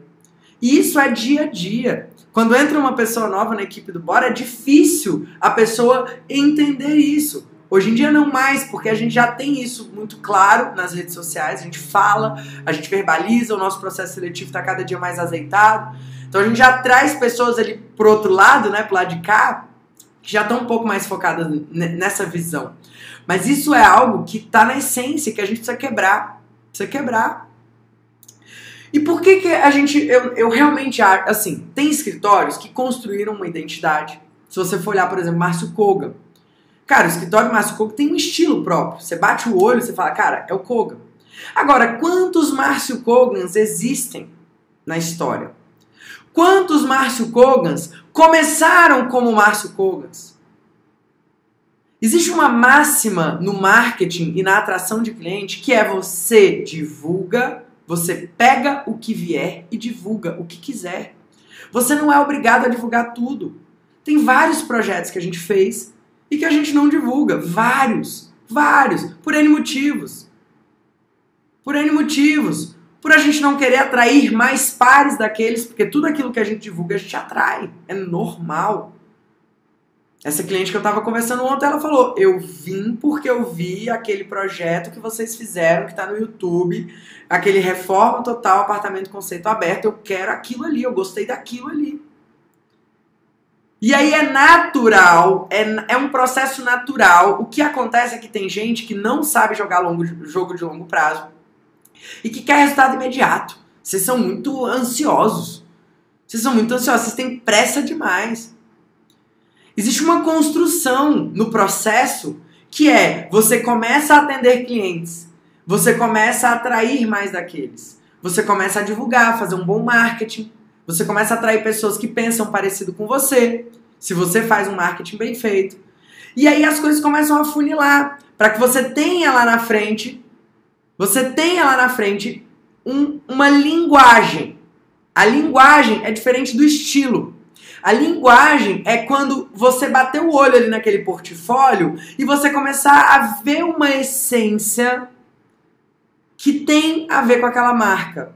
E isso é dia a dia. Quando entra uma pessoa nova na equipe do Bora, é difícil a pessoa entender isso. Hoje em dia não mais, porque a gente já tem isso muito claro nas redes sociais, a gente fala, a gente verbaliza, o nosso processo seletivo está cada dia mais azeitado. Então a gente já traz pessoas ali pro outro lado, né, pro lado de cá, que já estão um pouco mais focadas nessa visão. Mas isso é algo que está na essência, que a gente precisa quebrar. Precisa quebrar. E por que, que a gente. Eu, eu realmente. Assim, tem escritórios que construíram uma identidade. Se você for olhar, por exemplo, Márcio Koga. Cara, o escritório Márcio Koga tem um estilo próprio. Você bate o olho você fala, cara, é o Koga. Agora, quantos Márcio Kogans existem na história? Quantos Márcio Kogans começaram como Márcio Kogans? Existe uma máxima no marketing e na atração de cliente que é você divulga você pega o que vier e divulga o que quiser. Você não é obrigado a divulgar tudo. Tem vários projetos que a gente fez e que a gente não divulga. Vários. Vários. Por N motivos. Por N motivos. Por a gente não querer atrair mais pares daqueles, porque tudo aquilo que a gente divulga a gente atrai. É normal. Essa cliente que eu estava conversando ontem, ela falou: Eu vim porque eu vi aquele projeto que vocês fizeram, que está no YouTube, aquele reforma total, apartamento conceito aberto. Eu quero aquilo ali, eu gostei daquilo ali. E aí é natural, é, é um processo natural. O que acontece é que tem gente que não sabe jogar longo, jogo de longo prazo e que quer resultado imediato. Vocês são muito ansiosos. Vocês são muito ansiosos, vocês têm pressa demais. Existe uma construção no processo que é você começa a atender clientes, você começa a atrair mais daqueles, você começa a divulgar, fazer um bom marketing, você começa a atrair pessoas que pensam parecido com você, se você faz um marketing bem feito. E aí as coisas começam a funilar para que você tenha lá na frente, você tenha lá na frente um, uma linguagem. A linguagem é diferente do estilo. A linguagem é quando você bater o olho ali naquele portfólio e você começar a ver uma essência que tem a ver com aquela marca.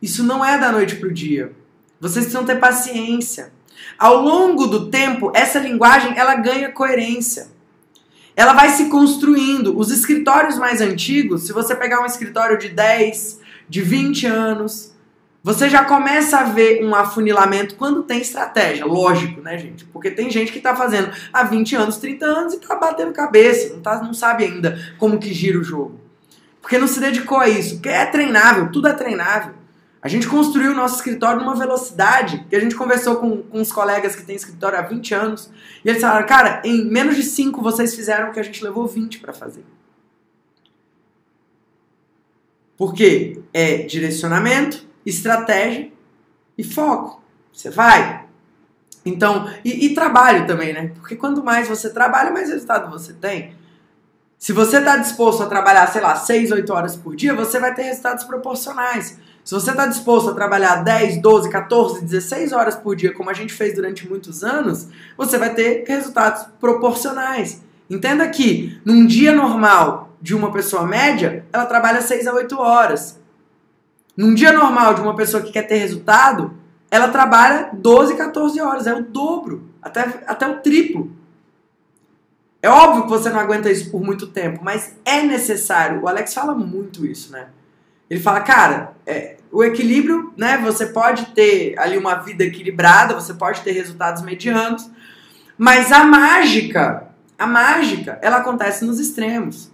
Isso não é da noite para o dia. Vocês precisam ter paciência. Ao longo do tempo, essa linguagem ela ganha coerência. ela vai se construindo. Os escritórios mais antigos, se você pegar um escritório de 10, de 20 anos, você já começa a ver um afunilamento quando tem estratégia. Lógico, né, gente? Porque tem gente que está fazendo há 20 anos, 30 anos e está batendo cabeça, não, tá, não sabe ainda como que gira o jogo. Porque não se dedicou a isso. Porque é treinável, tudo é treinável. A gente construiu o nosso escritório numa velocidade que a gente conversou com, com uns colegas que têm escritório há 20 anos e eles falaram, cara, em menos de 5 vocês fizeram o que a gente levou 20 para fazer. Porque é direcionamento, estratégia e foco. Você vai. Então, e, e, trabalho também, né? Porque quanto mais você trabalha, mais resultado você tem. Se você está disposto a trabalhar, sei lá, 6, 8 horas por dia, você vai ter resultados proporcionais. Se você está disposto a trabalhar 10, 12, 14, 16 horas por dia, como a gente fez durante muitos anos, você vai ter resultados proporcionais. Entenda que num dia normal de uma pessoa média, ela trabalha 6 a 8 horas. Num dia normal de uma pessoa que quer ter resultado, ela trabalha 12, 14 horas. É o dobro, até, até o triplo. É óbvio que você não aguenta isso por muito tempo, mas é necessário. O Alex fala muito isso, né? Ele fala, cara, é, o equilíbrio, né? Você pode ter ali uma vida equilibrada, você pode ter resultados medianos, mas a mágica, a mágica, ela acontece nos extremos.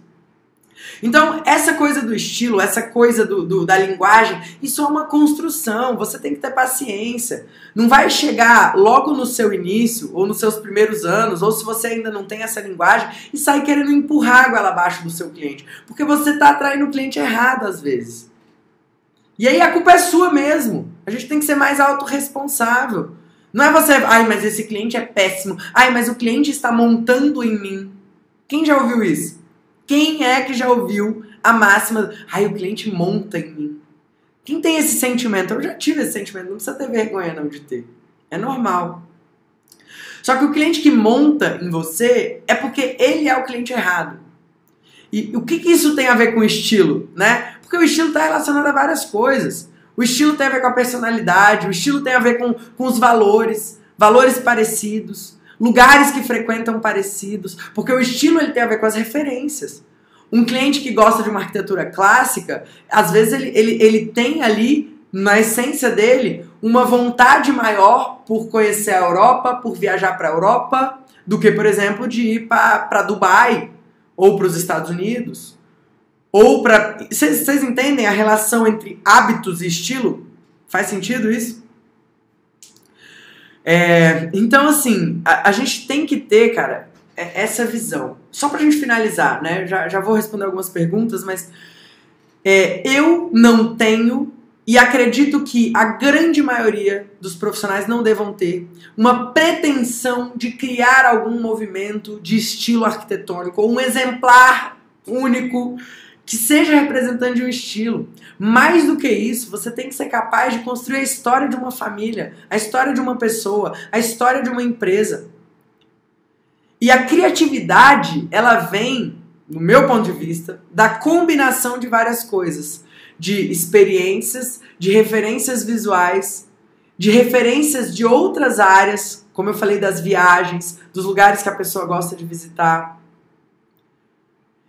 Então, essa coisa do estilo, essa coisa do, do, da linguagem, isso é uma construção, você tem que ter paciência. Não vai chegar logo no seu início, ou nos seus primeiros anos, ou se você ainda não tem essa linguagem, e sair querendo empurrar a goela abaixo do seu cliente. Porque você está atraindo o cliente errado às vezes. E aí a culpa é sua mesmo. A gente tem que ser mais autorresponsável. Não é você, ai, mas esse cliente é péssimo. Ai, mas o cliente está montando em mim. Quem já ouviu isso? Quem é que já ouviu a máxima, ai, o cliente monta em mim? Quem tem esse sentimento? Eu já tive esse sentimento, não precisa ter vergonha não de ter. É normal. Só que o cliente que monta em você é porque ele é o cliente errado. E o que, que isso tem a ver com estilo, né? Porque o estilo está relacionado a várias coisas. O estilo tem a ver com a personalidade, o estilo tem a ver com, com os valores, valores parecidos lugares que frequentam parecidos, porque o estilo ele tem a ver com as referências. Um cliente que gosta de uma arquitetura clássica, às vezes ele, ele, ele tem ali, na essência dele, uma vontade maior por conhecer a Europa, por viajar para a Europa, do que, por exemplo, de ir para Dubai ou para os Estados Unidos. Ou para. Vocês entendem a relação entre hábitos e estilo? Faz sentido isso? É, então, assim, a, a, gente tem que ter, cara, é, essa visão. Só pra gente finalizar, né? Já, já vou responder algumas perguntas, mas é, eu não tenho e acredito que a grande maioria dos profissionais não devam ter uma pretensão de criar algum movimento de estilo arquitetônico ou um exemplar único que seja representante de um estilo. Mais do que isso, você tem que ser capaz de construir a história de uma família, a história de uma pessoa, a história de uma empresa. E a criatividade, ela vem, no meu ponto de vista, da combinação de várias coisas, de experiências, de referências visuais, de referências de outras áreas, como eu falei das viagens, dos lugares que a pessoa gosta de visitar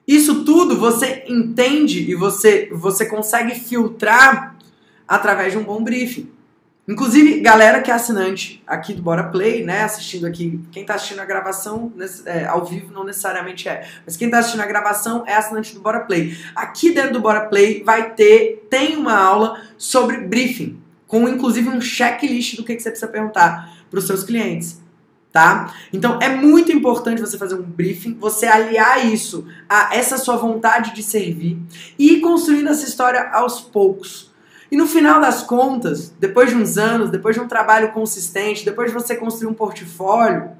isso tudo você entende e você, você consegue filtrar através de um bom briefing. Inclusive, galera que é assinante aqui do Bora Play, né? Assistindo aqui, quem tá assistindo a gravação é, ao vivo não necessariamente é, mas quem tá assistindo a gravação é assinante do Bora Play. Aqui dentro do Bora Play vai ter, tem uma aula sobre briefing, com inclusive um checklist do que, que você precisa perguntar para os seus clientes tá? Então é muito importante você fazer um briefing, você aliar isso a essa sua vontade de servir e ir construindo essa história aos poucos. E no final das contas, depois de uns anos, depois de um trabalho consistente, depois de você construir um portfólio,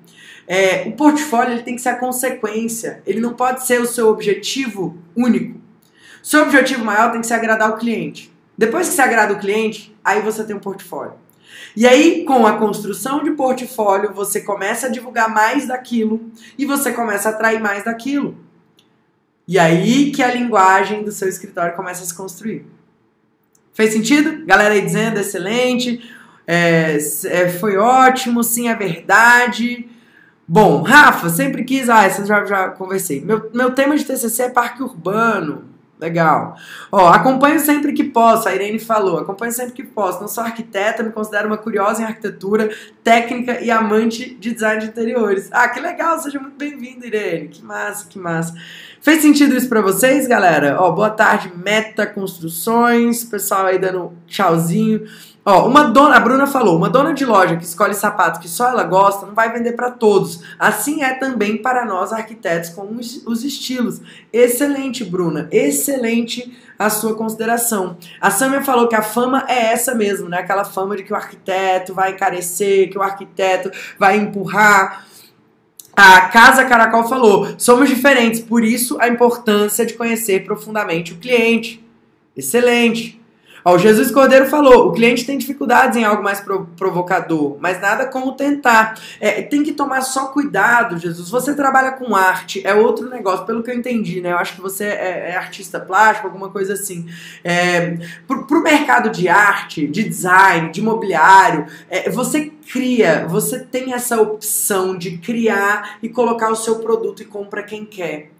é, o portfólio ele tem que ser a consequência, ele não pode ser o seu objetivo único. Seu objetivo maior tem que ser agradar o cliente. Depois que você agrada o cliente, aí você tem um portfólio. E aí, com a construção de portfólio, você começa a divulgar mais daquilo e você começa a atrair mais daquilo. E aí que a linguagem do seu escritório começa a se construir. Fez sentido? Galera aí dizendo, excelente, é, é, foi ótimo, sim, é verdade. Bom, Rafa, sempre quis. Ah, essa já, já conversei. Meu, meu tema de TCC é parque urbano. Legal. Ó, acompanho sempre que posso, a Irene falou, acompanho sempre que posso. Não sou arquiteta, me considero uma curiosa em arquitetura, técnica e amante de design de interiores. Ah, que legal, seja muito bem-vindo, Irene. Que massa, que massa. Fez sentido isso para vocês, galera? Ó, boa tarde, Meta Construções, pessoal aí dando tchauzinho. Ó, uma dona, a Bruna falou, uma dona de loja que escolhe sapatos que só ela gosta não vai vender para todos. Assim é também para nós arquitetos com os estilos. Excelente, Bruna. Excelente a sua consideração. A Samia falou que a fama é essa mesmo, né? Aquela fama de que o arquiteto vai encarecer, que o arquiteto vai empurrar. A Casa Caracol falou: somos diferentes, por isso a importância de conhecer profundamente o cliente. Excelente. Ó, o Jesus Cordeiro falou: o cliente tem dificuldades em algo mais provocador, mas nada como tentar. É, tem que tomar só cuidado, Jesus. Você trabalha com arte, é outro negócio, pelo que eu entendi, né? Eu acho que você é, é artista plástico, alguma coisa assim. É, pro, pro mercado de arte, de design, de mobiliário, é, você cria, você tem essa opção de criar e colocar o seu produto e compra quem quer.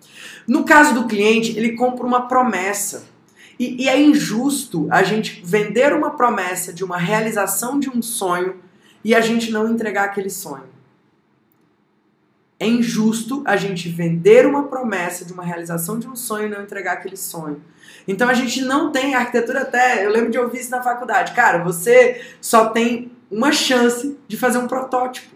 No caso do cliente, ele compra uma promessa. E, e, é injusto a gente vender uma promessa de uma realização de um sonho e a gente não entregar aquele sonho. É injusto a gente vender uma promessa de uma realização de um sonho e não entregar aquele sonho. Então a gente não tem arquitetura até. Eu lembro de ouvir isso na faculdade. Cara, você só tem uma chance de fazer um protótipo.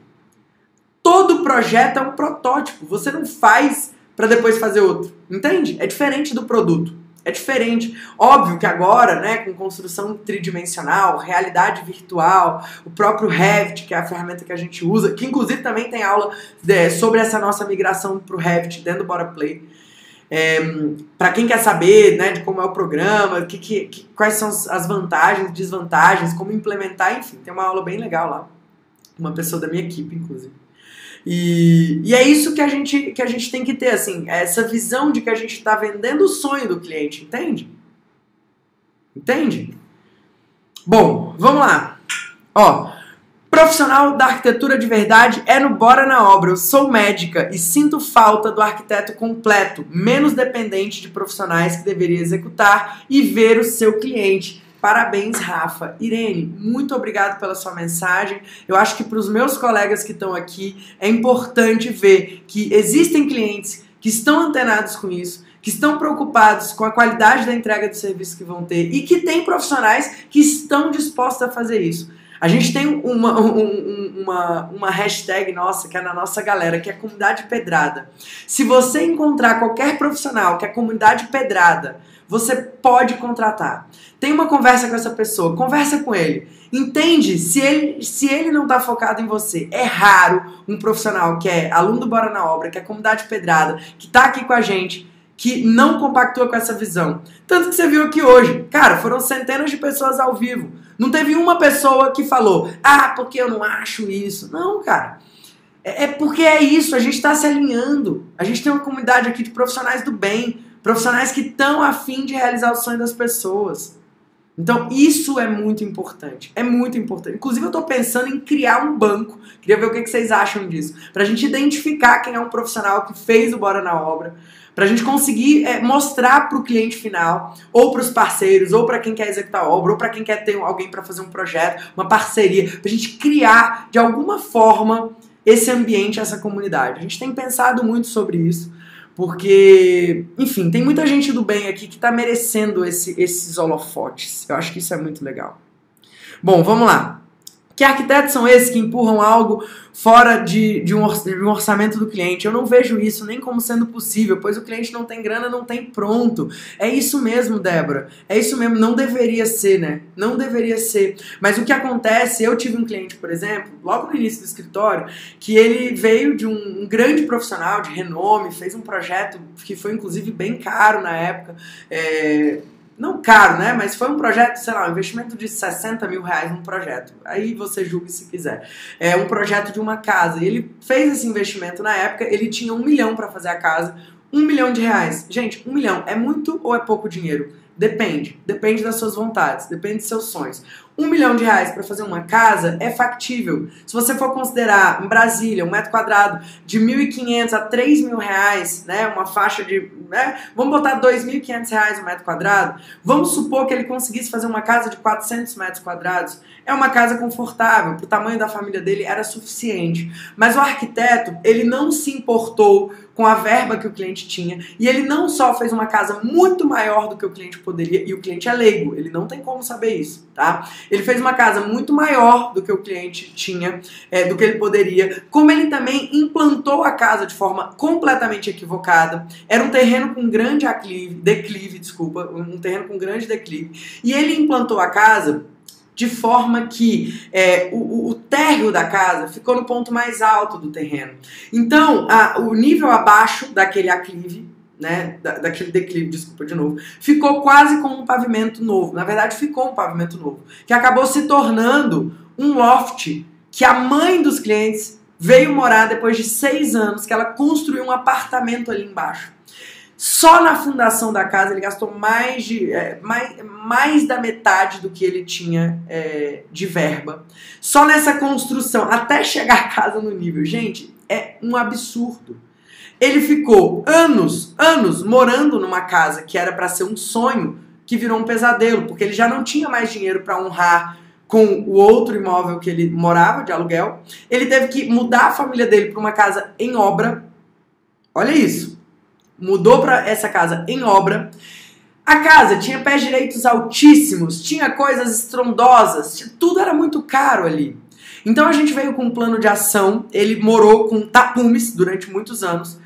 Todo projeto é um protótipo. Você não faz para depois fazer outro. Entende? É diferente do produto. É diferente. Óbvio que agora, né, com construção tridimensional, realidade virtual, o próprio Revit, que é a ferramenta que a gente usa, que inclusive também tem aula de, sobre essa nossa migração para o Revit dentro do Bora Play. É, para quem quer saber né, de como é o programa, que, que, que, quais são as vantagens, desvantagens, como implementar, enfim, tem uma aula bem legal lá. Uma pessoa da minha equipe, inclusive. E, e é isso que a, gente, que a gente tem que ter, assim, é essa visão de que a gente está vendendo o sonho do cliente, entende? Entende? Bom, vamos lá. Ó, profissional da arquitetura de verdade é no Bora na Obra. Eu sou médica e sinto falta do arquiteto completo, menos dependente de profissionais que deveria executar e ver o seu cliente Parabéns, Rafa. Irene, muito obrigado pela sua mensagem. Eu acho que para os meus colegas que estão aqui é importante ver que existem clientes que estão antenados com isso, que estão preocupados com a qualidade da entrega do serviço que vão ter e que tem profissionais que estão dispostos a fazer isso. A gente tem uma, um, uma, uma hashtag nossa, que é na nossa galera, que é comunidade pedrada. Se você encontrar qualquer profissional que é comunidade pedrada, você pode contratar. Tem uma conversa com essa pessoa, conversa com ele. Entende se ele, se ele não está focado em você. É raro um profissional que é aluno do Bora na Obra, que é comunidade pedrada, que está aqui com a gente, que não compactua com essa visão. Tanto que você viu aqui hoje. Cara, foram centenas de pessoas ao vivo. Não teve uma pessoa que falou, ah, porque eu não acho isso. Não, cara. É, é porque é isso, a gente está se alinhando. A gente tem uma comunidade aqui de profissionais do bem, profissionais que estão afim de realizar o sonho das pessoas. Então, isso é muito importante. É muito importante. Inclusive, eu estou pensando em criar um banco. Queria ver o que vocês acham disso. Para a gente identificar quem é um profissional que fez o Bora na Obra. Para a gente conseguir é, mostrar para o cliente final, ou para os parceiros, ou para quem quer executar a obra, ou para quem quer ter alguém para fazer um projeto, uma parceria. Para a gente criar, de alguma forma, esse ambiente, essa comunidade. A gente tem pensado muito sobre isso. Porque, enfim, tem muita gente do bem aqui que está merecendo esse, esses holofotes. Eu acho que isso é muito legal. Bom, vamos lá. Que arquitetos são esses que empurram algo fora de, de, um, orçamento do cliente? Eu não vejo isso nem como sendo possível, pois o cliente não tem grana, não tem pronto. É isso mesmo, Débora. É isso mesmo. Não deveria ser, né? Não deveria ser. Mas o que acontece, eu tive um cliente, por exemplo, logo no início do escritório, que ele veio de um, um grande profissional de renome, fez um projeto que foi inclusive bem caro na época. É, não caro, né? Mas foi um projeto, sei lá, um investimento de 60 mil reais num projeto. Aí você julgue se quiser. É um projeto de uma casa. E ele fez esse investimento na época, ele tinha um milhão para fazer a casa, um milhão de reais. Gente, um milhão é muito ou é pouco dinheiro? Depende. Depende das suas vontades, depende dos seus sonhos. Um milhão de reais para fazer uma casa é factível. Se você for considerar em Brasília um metro quadrado de 1.500 a 3 mil reais, né, uma faixa de, né, vamos botar 2.500 reais o metro quadrado. Vamos supor que ele conseguisse fazer uma casa de 400 metros quadrados. É uma casa confortável, para o tamanho da família dele era suficiente. Mas o arquiteto ele não se importou com a verba que o cliente tinha. E ele não só fez uma casa muito maior do que o cliente poderia, e o cliente é leigo, ele não tem como saber isso, tá? Ele fez uma casa muito maior do que o cliente tinha, é, do que ele poderia, como ele também implantou a casa de forma completamente equivocada. Era um terreno com grande aclive, declive, desculpa, um terreno com grande declive. E ele implantou a casa de forma que é, o, o, térreo da casa ficou no ponto mais alto do terreno. Então, a, o nível abaixo daquele aclive, né, da, daquele declive, desculpa de novo, ficou quase como um pavimento novo. Na verdade, ficou um pavimento novo, que acabou se tornando um loft que a mãe dos clientes veio morar depois de seis anos, que ela construiu um apartamento ali embaixo. Só na fundação da casa ele gastou mais, de, é, mais, mais da metade do que ele tinha é, de verba. Só nessa construção, até chegar a casa no nível. Gente, é um absurdo. Ele ficou anos, anos morando numa casa que era para ser um sonho, que virou um pesadelo, porque ele já não tinha mais dinheiro para honrar com o outro imóvel que ele morava de aluguel. Ele teve que mudar a família dele para uma casa em obra. Olha isso mudou para essa casa em obra. A casa tinha pés direitos altíssimos, tinha coisas estrondosas, tudo era muito caro ali. Então a gente veio com um plano de ação, ele morou com tapumes durante muitos anos.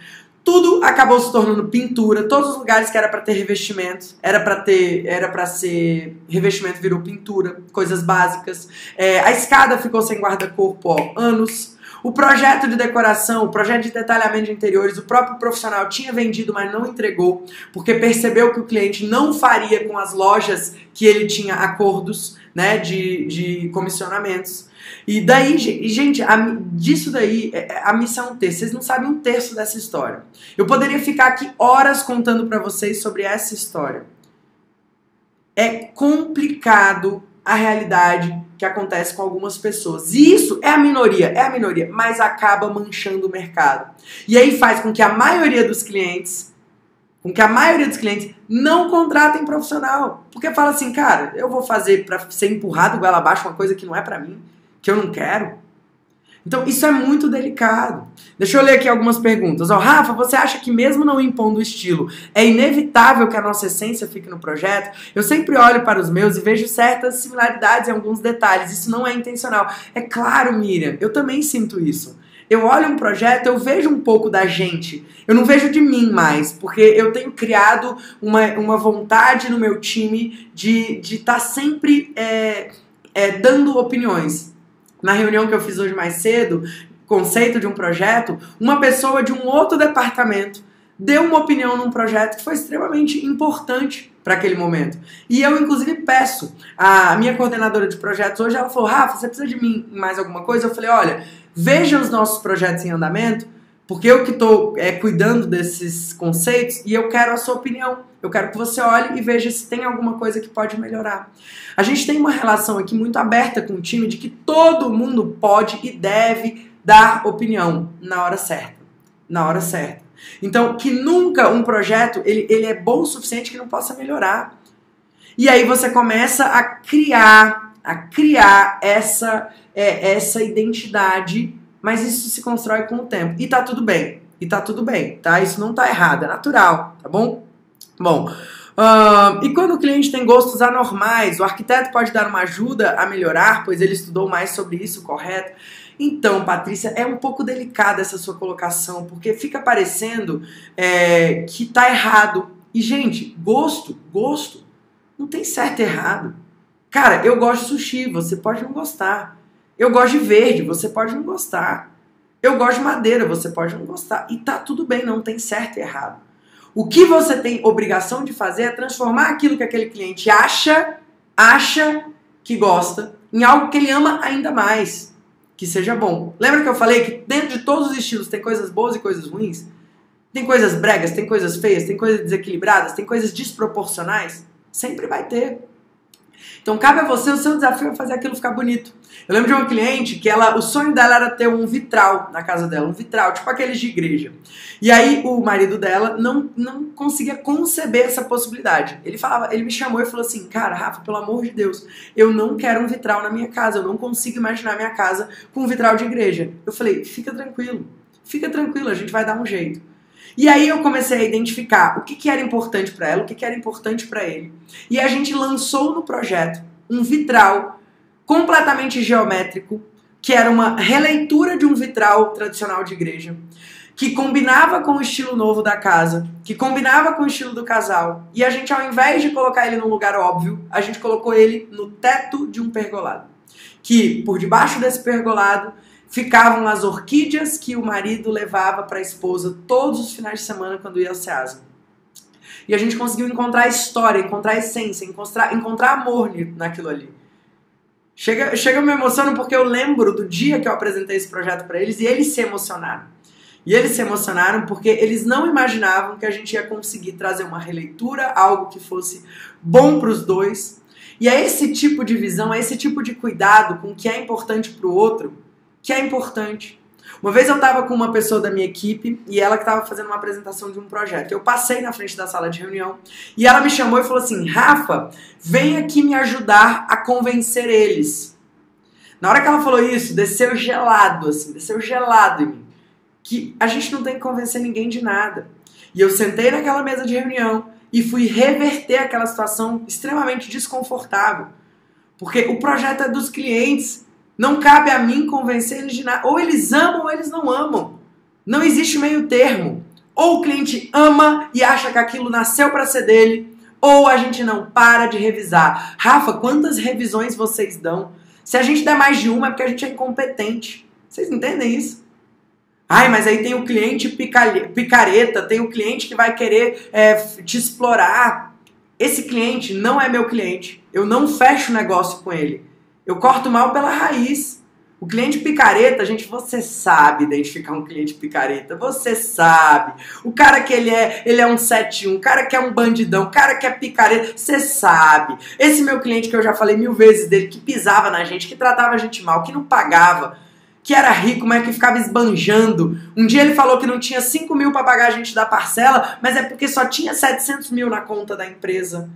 Tudo acabou se tornando pintura, todos os lugares que era para ter revestimentos, era para ter, era para ser revestimento virou pintura, coisas básicas. É, a escada ficou sem guarda-corpo anos. O projeto de decoração, o projeto de detalhamento de interiores, o próprio profissional tinha vendido, mas não entregou, porque percebeu que o cliente não faria com as lojas que ele tinha acordos né, de, de comissionamentos. E daí, gente, a, disso daí, é, é, a missão é um terço. Vocês não sabem um terço dessa história. Eu poderia ficar aqui horas contando para vocês sobre essa história. É complicado a realidade que acontece com algumas pessoas. E isso é a minoria, é a minoria, mas acaba manchando o mercado. E aí faz com que a maioria dos clientes, com que a maioria dos clientes não contratem profissional, porque fala assim, cara, eu vou fazer para ser empurrado goela abaixo uma coisa que não é para mim, que eu não quero. Então, isso é muito delicado. Deixa eu ler aqui algumas perguntas. Ó, Rafa, você acha que mesmo não impondo o estilo, é inevitável que a nossa essência fique no projeto? Eu sempre olho para os meus e vejo certas similaridades em alguns detalhes. Isso não é intencional. É claro, Miriam, eu também sinto isso. Eu olho um projeto, eu vejo um pouco da gente. Eu não vejo de mim mais, porque eu tenho criado uma, uma vontade no meu time de estar de tá sempre é, é, dando opiniões na reunião que eu fiz hoje mais cedo, conceito de um projeto, uma pessoa de um outro departamento deu uma opinião num projeto que foi extremamente importante para aquele momento. E eu, inclusive, peço. A minha coordenadora de projetos hoje, ela falou, Rafa, você precisa de mim mais alguma coisa? Eu falei, olha, veja os nossos projetos em andamento, porque eu que estou é, cuidando desses conceitos e eu quero a sua opinião. Eu quero que você olhe e veja se tem alguma coisa que pode melhorar. A gente tem uma relação aqui muito aberta com o time de que todo mundo pode e deve dar opinião na hora certa. Na hora certa. Então, que nunca um projeto ele, ele é bom o suficiente que não possa melhorar. E aí você começa a criar, a criar essa, é, essa identidade mas isso se constrói com o tempo. E tá tudo bem. E tá tudo bem, tá? Isso não tá errado, é natural, tá bom? Bom, uh, e quando o cliente tem gostos anormais, o arquiteto pode dar uma ajuda a melhorar, pois ele estudou mais sobre isso, correto? Então, Patrícia, é um pouco delicada essa sua colocação, porque fica parecendo é, que tá errado. E, gente, gosto, gosto, não tem certo e errado. Cara, eu gosto de sushi, você pode não gostar. Eu gosto de verde, você pode não gostar. Eu gosto de madeira, você pode não gostar. E tá tudo bem, não tem certo e errado. O que você tem obrigação de fazer é transformar aquilo que aquele cliente acha, acha que gosta, em algo que ele ama ainda mais, que seja bom. Lembra que eu falei que dentro de todos os estilos tem coisas boas e coisas ruins? Tem coisas bregas, tem coisas feias, tem coisas desequilibradas, tem coisas desproporcionais? Sempre vai ter. Então cabe a você, o seu desafio é fazer aquilo ficar bonito. Eu lembro de uma cliente que ela, o sonho dela era ter um vitral na casa dela, um vitral, tipo aqueles de igreja. E aí o marido dela não, não conseguia conceber essa possibilidade. Ele falava, ele me chamou e falou assim: "Cara, Rafa, pelo amor de Deus, eu não quero um vitral na minha casa, eu não consigo imaginar minha casa com um vitral de igreja". Eu falei: "Fica tranquilo. Fica tranquilo, a gente vai dar um jeito". E aí eu comecei a identificar o que, que era importante para ela, o que, que era importante para ele. E a gente lançou no projeto um vitral completamente geométrico, que era uma releitura de um vitral tradicional de igreja, que combinava com o estilo novo da casa, que combinava com o estilo do casal. E a gente, ao invés de colocar ele num lugar óbvio, a gente colocou ele no teto de um pergolado. Que por debaixo desse pergolado ficavam as orquídeas que o marido levava para a esposa todos os finais de semana quando ia ao Ceasa. E a gente conseguiu encontrar história, encontrar essência, encontrar, encontrar amor naquilo ali. Chega, chega me emociono porque eu lembro do dia que eu apresentei esse projeto para eles e eles se emocionaram. E eles se emocionaram porque eles não imaginavam que a gente ia conseguir trazer uma releitura, algo que fosse bom para os dois. E é esse tipo de visão, é esse tipo de cuidado com o que é importante para o outro que é importante. Uma vez eu estava com uma pessoa da minha equipe e ela que estava fazendo uma apresentação de um projeto. Eu passei na frente da sala de reunião e ela me chamou e falou assim: Rafa, vem aqui me ajudar a convencer eles. Na hora que ela falou isso, desceu gelado, assim, desceu gelado em mim. Que a gente não tem que convencer ninguém de nada. E eu sentei naquela mesa de reunião e fui reverter aquela situação extremamente desconfortável. Porque o projeto é dos clientes. Não cabe a mim convencer eles de nada. Ou eles amam ou eles não amam. Não existe meio termo. Ou o cliente ama e acha que aquilo nasceu para ser dele, ou a gente não para de revisar. Rafa, quantas revisões vocês dão? Se a gente der mais de uma é porque a gente é incompetente. Vocês entendem isso? Ai, mas aí tem o cliente picareta, tem o cliente que vai querer é, te explorar. Esse cliente não é meu cliente. Eu não fecho negócio com ele. Eu corto mal pela raiz. O cliente picareta, gente, você sabe identificar um cliente picareta, você sabe. O cara que ele é, ele é um 71, o cara que é um bandidão, o cara que é picareta, você sabe. Esse meu cliente que eu já falei mil vezes dele, que pisava na gente, que tratava a gente mal, que não pagava, que era rico, mas que ficava esbanjando. Um dia ele falou que não tinha 5 mil para pagar a gente da parcela, mas é porque só tinha 700 mil na conta da empresa.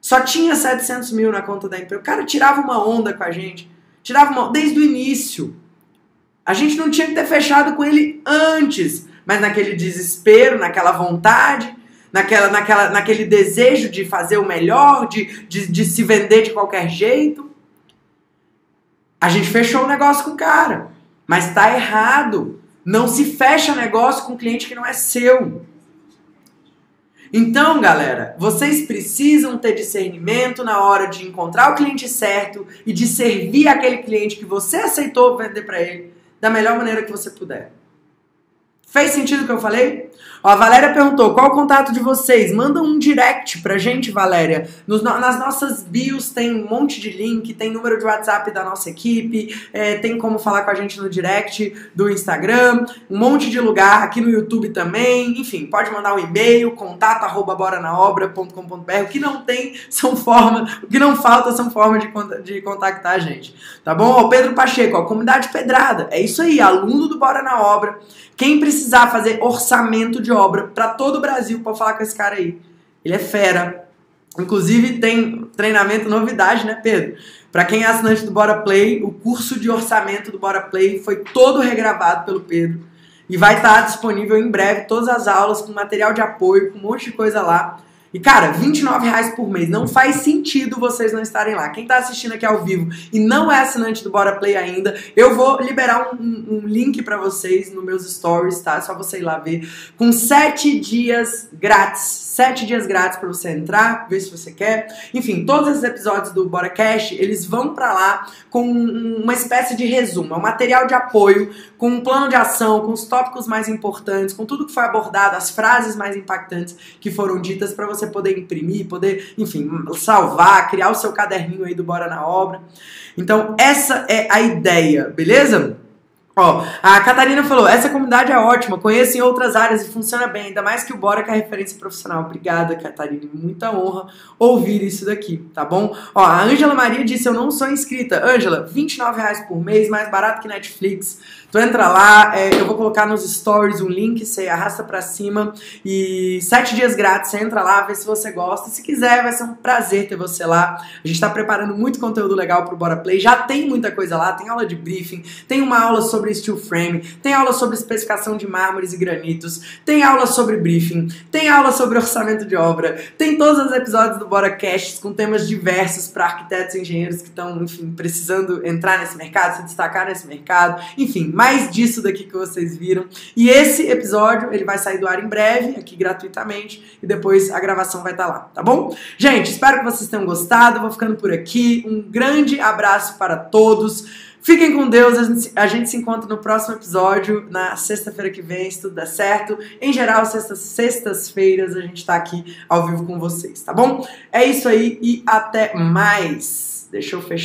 Só tinha 700 mil na conta da empresa. O cara tirava uma onda com a gente. Tirava uma desde o início. A gente não tinha que ter fechado com ele antes. Mas naquele desespero, naquela vontade, naquela, naquela, naquele desejo de fazer o melhor, de, de, de se vender de qualquer jeito. A gente fechou o negócio com o cara. Mas tá errado. Não se fecha negócio com um cliente que não é seu. Então, galera, vocês precisam ter discernimento na hora de encontrar o cliente certo e de servir aquele cliente que você aceitou vender para ele da melhor maneira que você puder. Fez sentido o que eu falei? Ó, a Valéria perguntou: qual o contato de vocês? Manda um direct pra gente, Valéria. Nos, nas nossas bios tem um monte de link, tem número de WhatsApp da nossa equipe, é, tem como falar com a gente no direct do Instagram, um monte de lugar, aqui no YouTube também. Enfim, pode mandar um e-mail, contato arroba boranaobra.com.br. O que não tem são formas, o que não falta são formas de, de contactar a gente. Tá bom? Ó, Pedro Pacheco, ó, comunidade Pedrada. É isso aí, aluno do Bora na Obra. Quem precisar fazer orçamento de obra para todo o Brasil, pode falar com esse cara aí. Ele é fera. Inclusive tem treinamento, novidade, né, Pedro? Para quem é assinante do Bora Play, o curso de orçamento do Bora Play foi todo regravado pelo Pedro. E vai estar disponível em breve todas as aulas com material de apoio, com um monte de coisa lá. E, cara, 29 reais por mês. Não faz sentido vocês não estarem lá. Quem tá assistindo aqui ao vivo e não é assinante do Bora Play ainda, eu vou liberar um, um link para vocês nos meus stories, tá? É só você ir lá ver. Com 7 dias grátis. 7 dias grátis para você entrar, ver se você quer. Enfim, todos esses episódios do Bora Cash, eles vão para lá com uma espécie de resumo. É um material de apoio, com um plano de ação, com os tópicos mais importantes, com tudo que foi abordado, as frases mais impactantes que foram ditas para você você poder imprimir, poder, enfim, salvar, criar o seu caderninho aí do Bora na Obra. Então, essa é a ideia, beleza? Ó, a Catarina falou: essa comunidade é ótima, conheço em outras áreas e funciona bem, ainda mais que o Bora que é referência profissional. Obrigada, Catarina. Muita honra ouvir isso daqui, tá bom? Ó, a Ângela Maria disse: Eu não sou inscrita. Ângela, R$29,00 por mês, mais barato que Netflix. Tu entra lá, é, eu vou colocar nos stories um link, você arrasta pra cima e sete dias grátis, você entra lá, vê se você gosta. Se quiser, vai ser um prazer ter você lá. A gente tá preparando muito conteúdo legal pro Bora Play, já tem muita coisa lá, tem aula de briefing, tem uma aula sobre steel frame, tem aula sobre especificação de mármores e granitos, tem aula sobre briefing, tem aula sobre orçamento de obra, tem todos os episódios do Bora Casts com temas diversos para arquitetos e engenheiros que estão, enfim, precisando entrar nesse mercado, se destacar nesse mercado, enfim, mais disso daqui que vocês viram. E esse episódio, ele vai sair do ar em breve, aqui gratuitamente, e depois a gravação vai estar tá lá, tá bom? Gente, espero que vocês tenham gostado, vou ficando por aqui. Um grande abraço para todos. Fiquem com Deus, a gente, a gente se encontra no próximo episódio, na sexta-feira que vem, se tudo der certo. Em geral, sextas, sextas-feiras a gente tá aqui ao vivo com vocês, tá bom? É isso aí e até mais. Deixa eu fechar.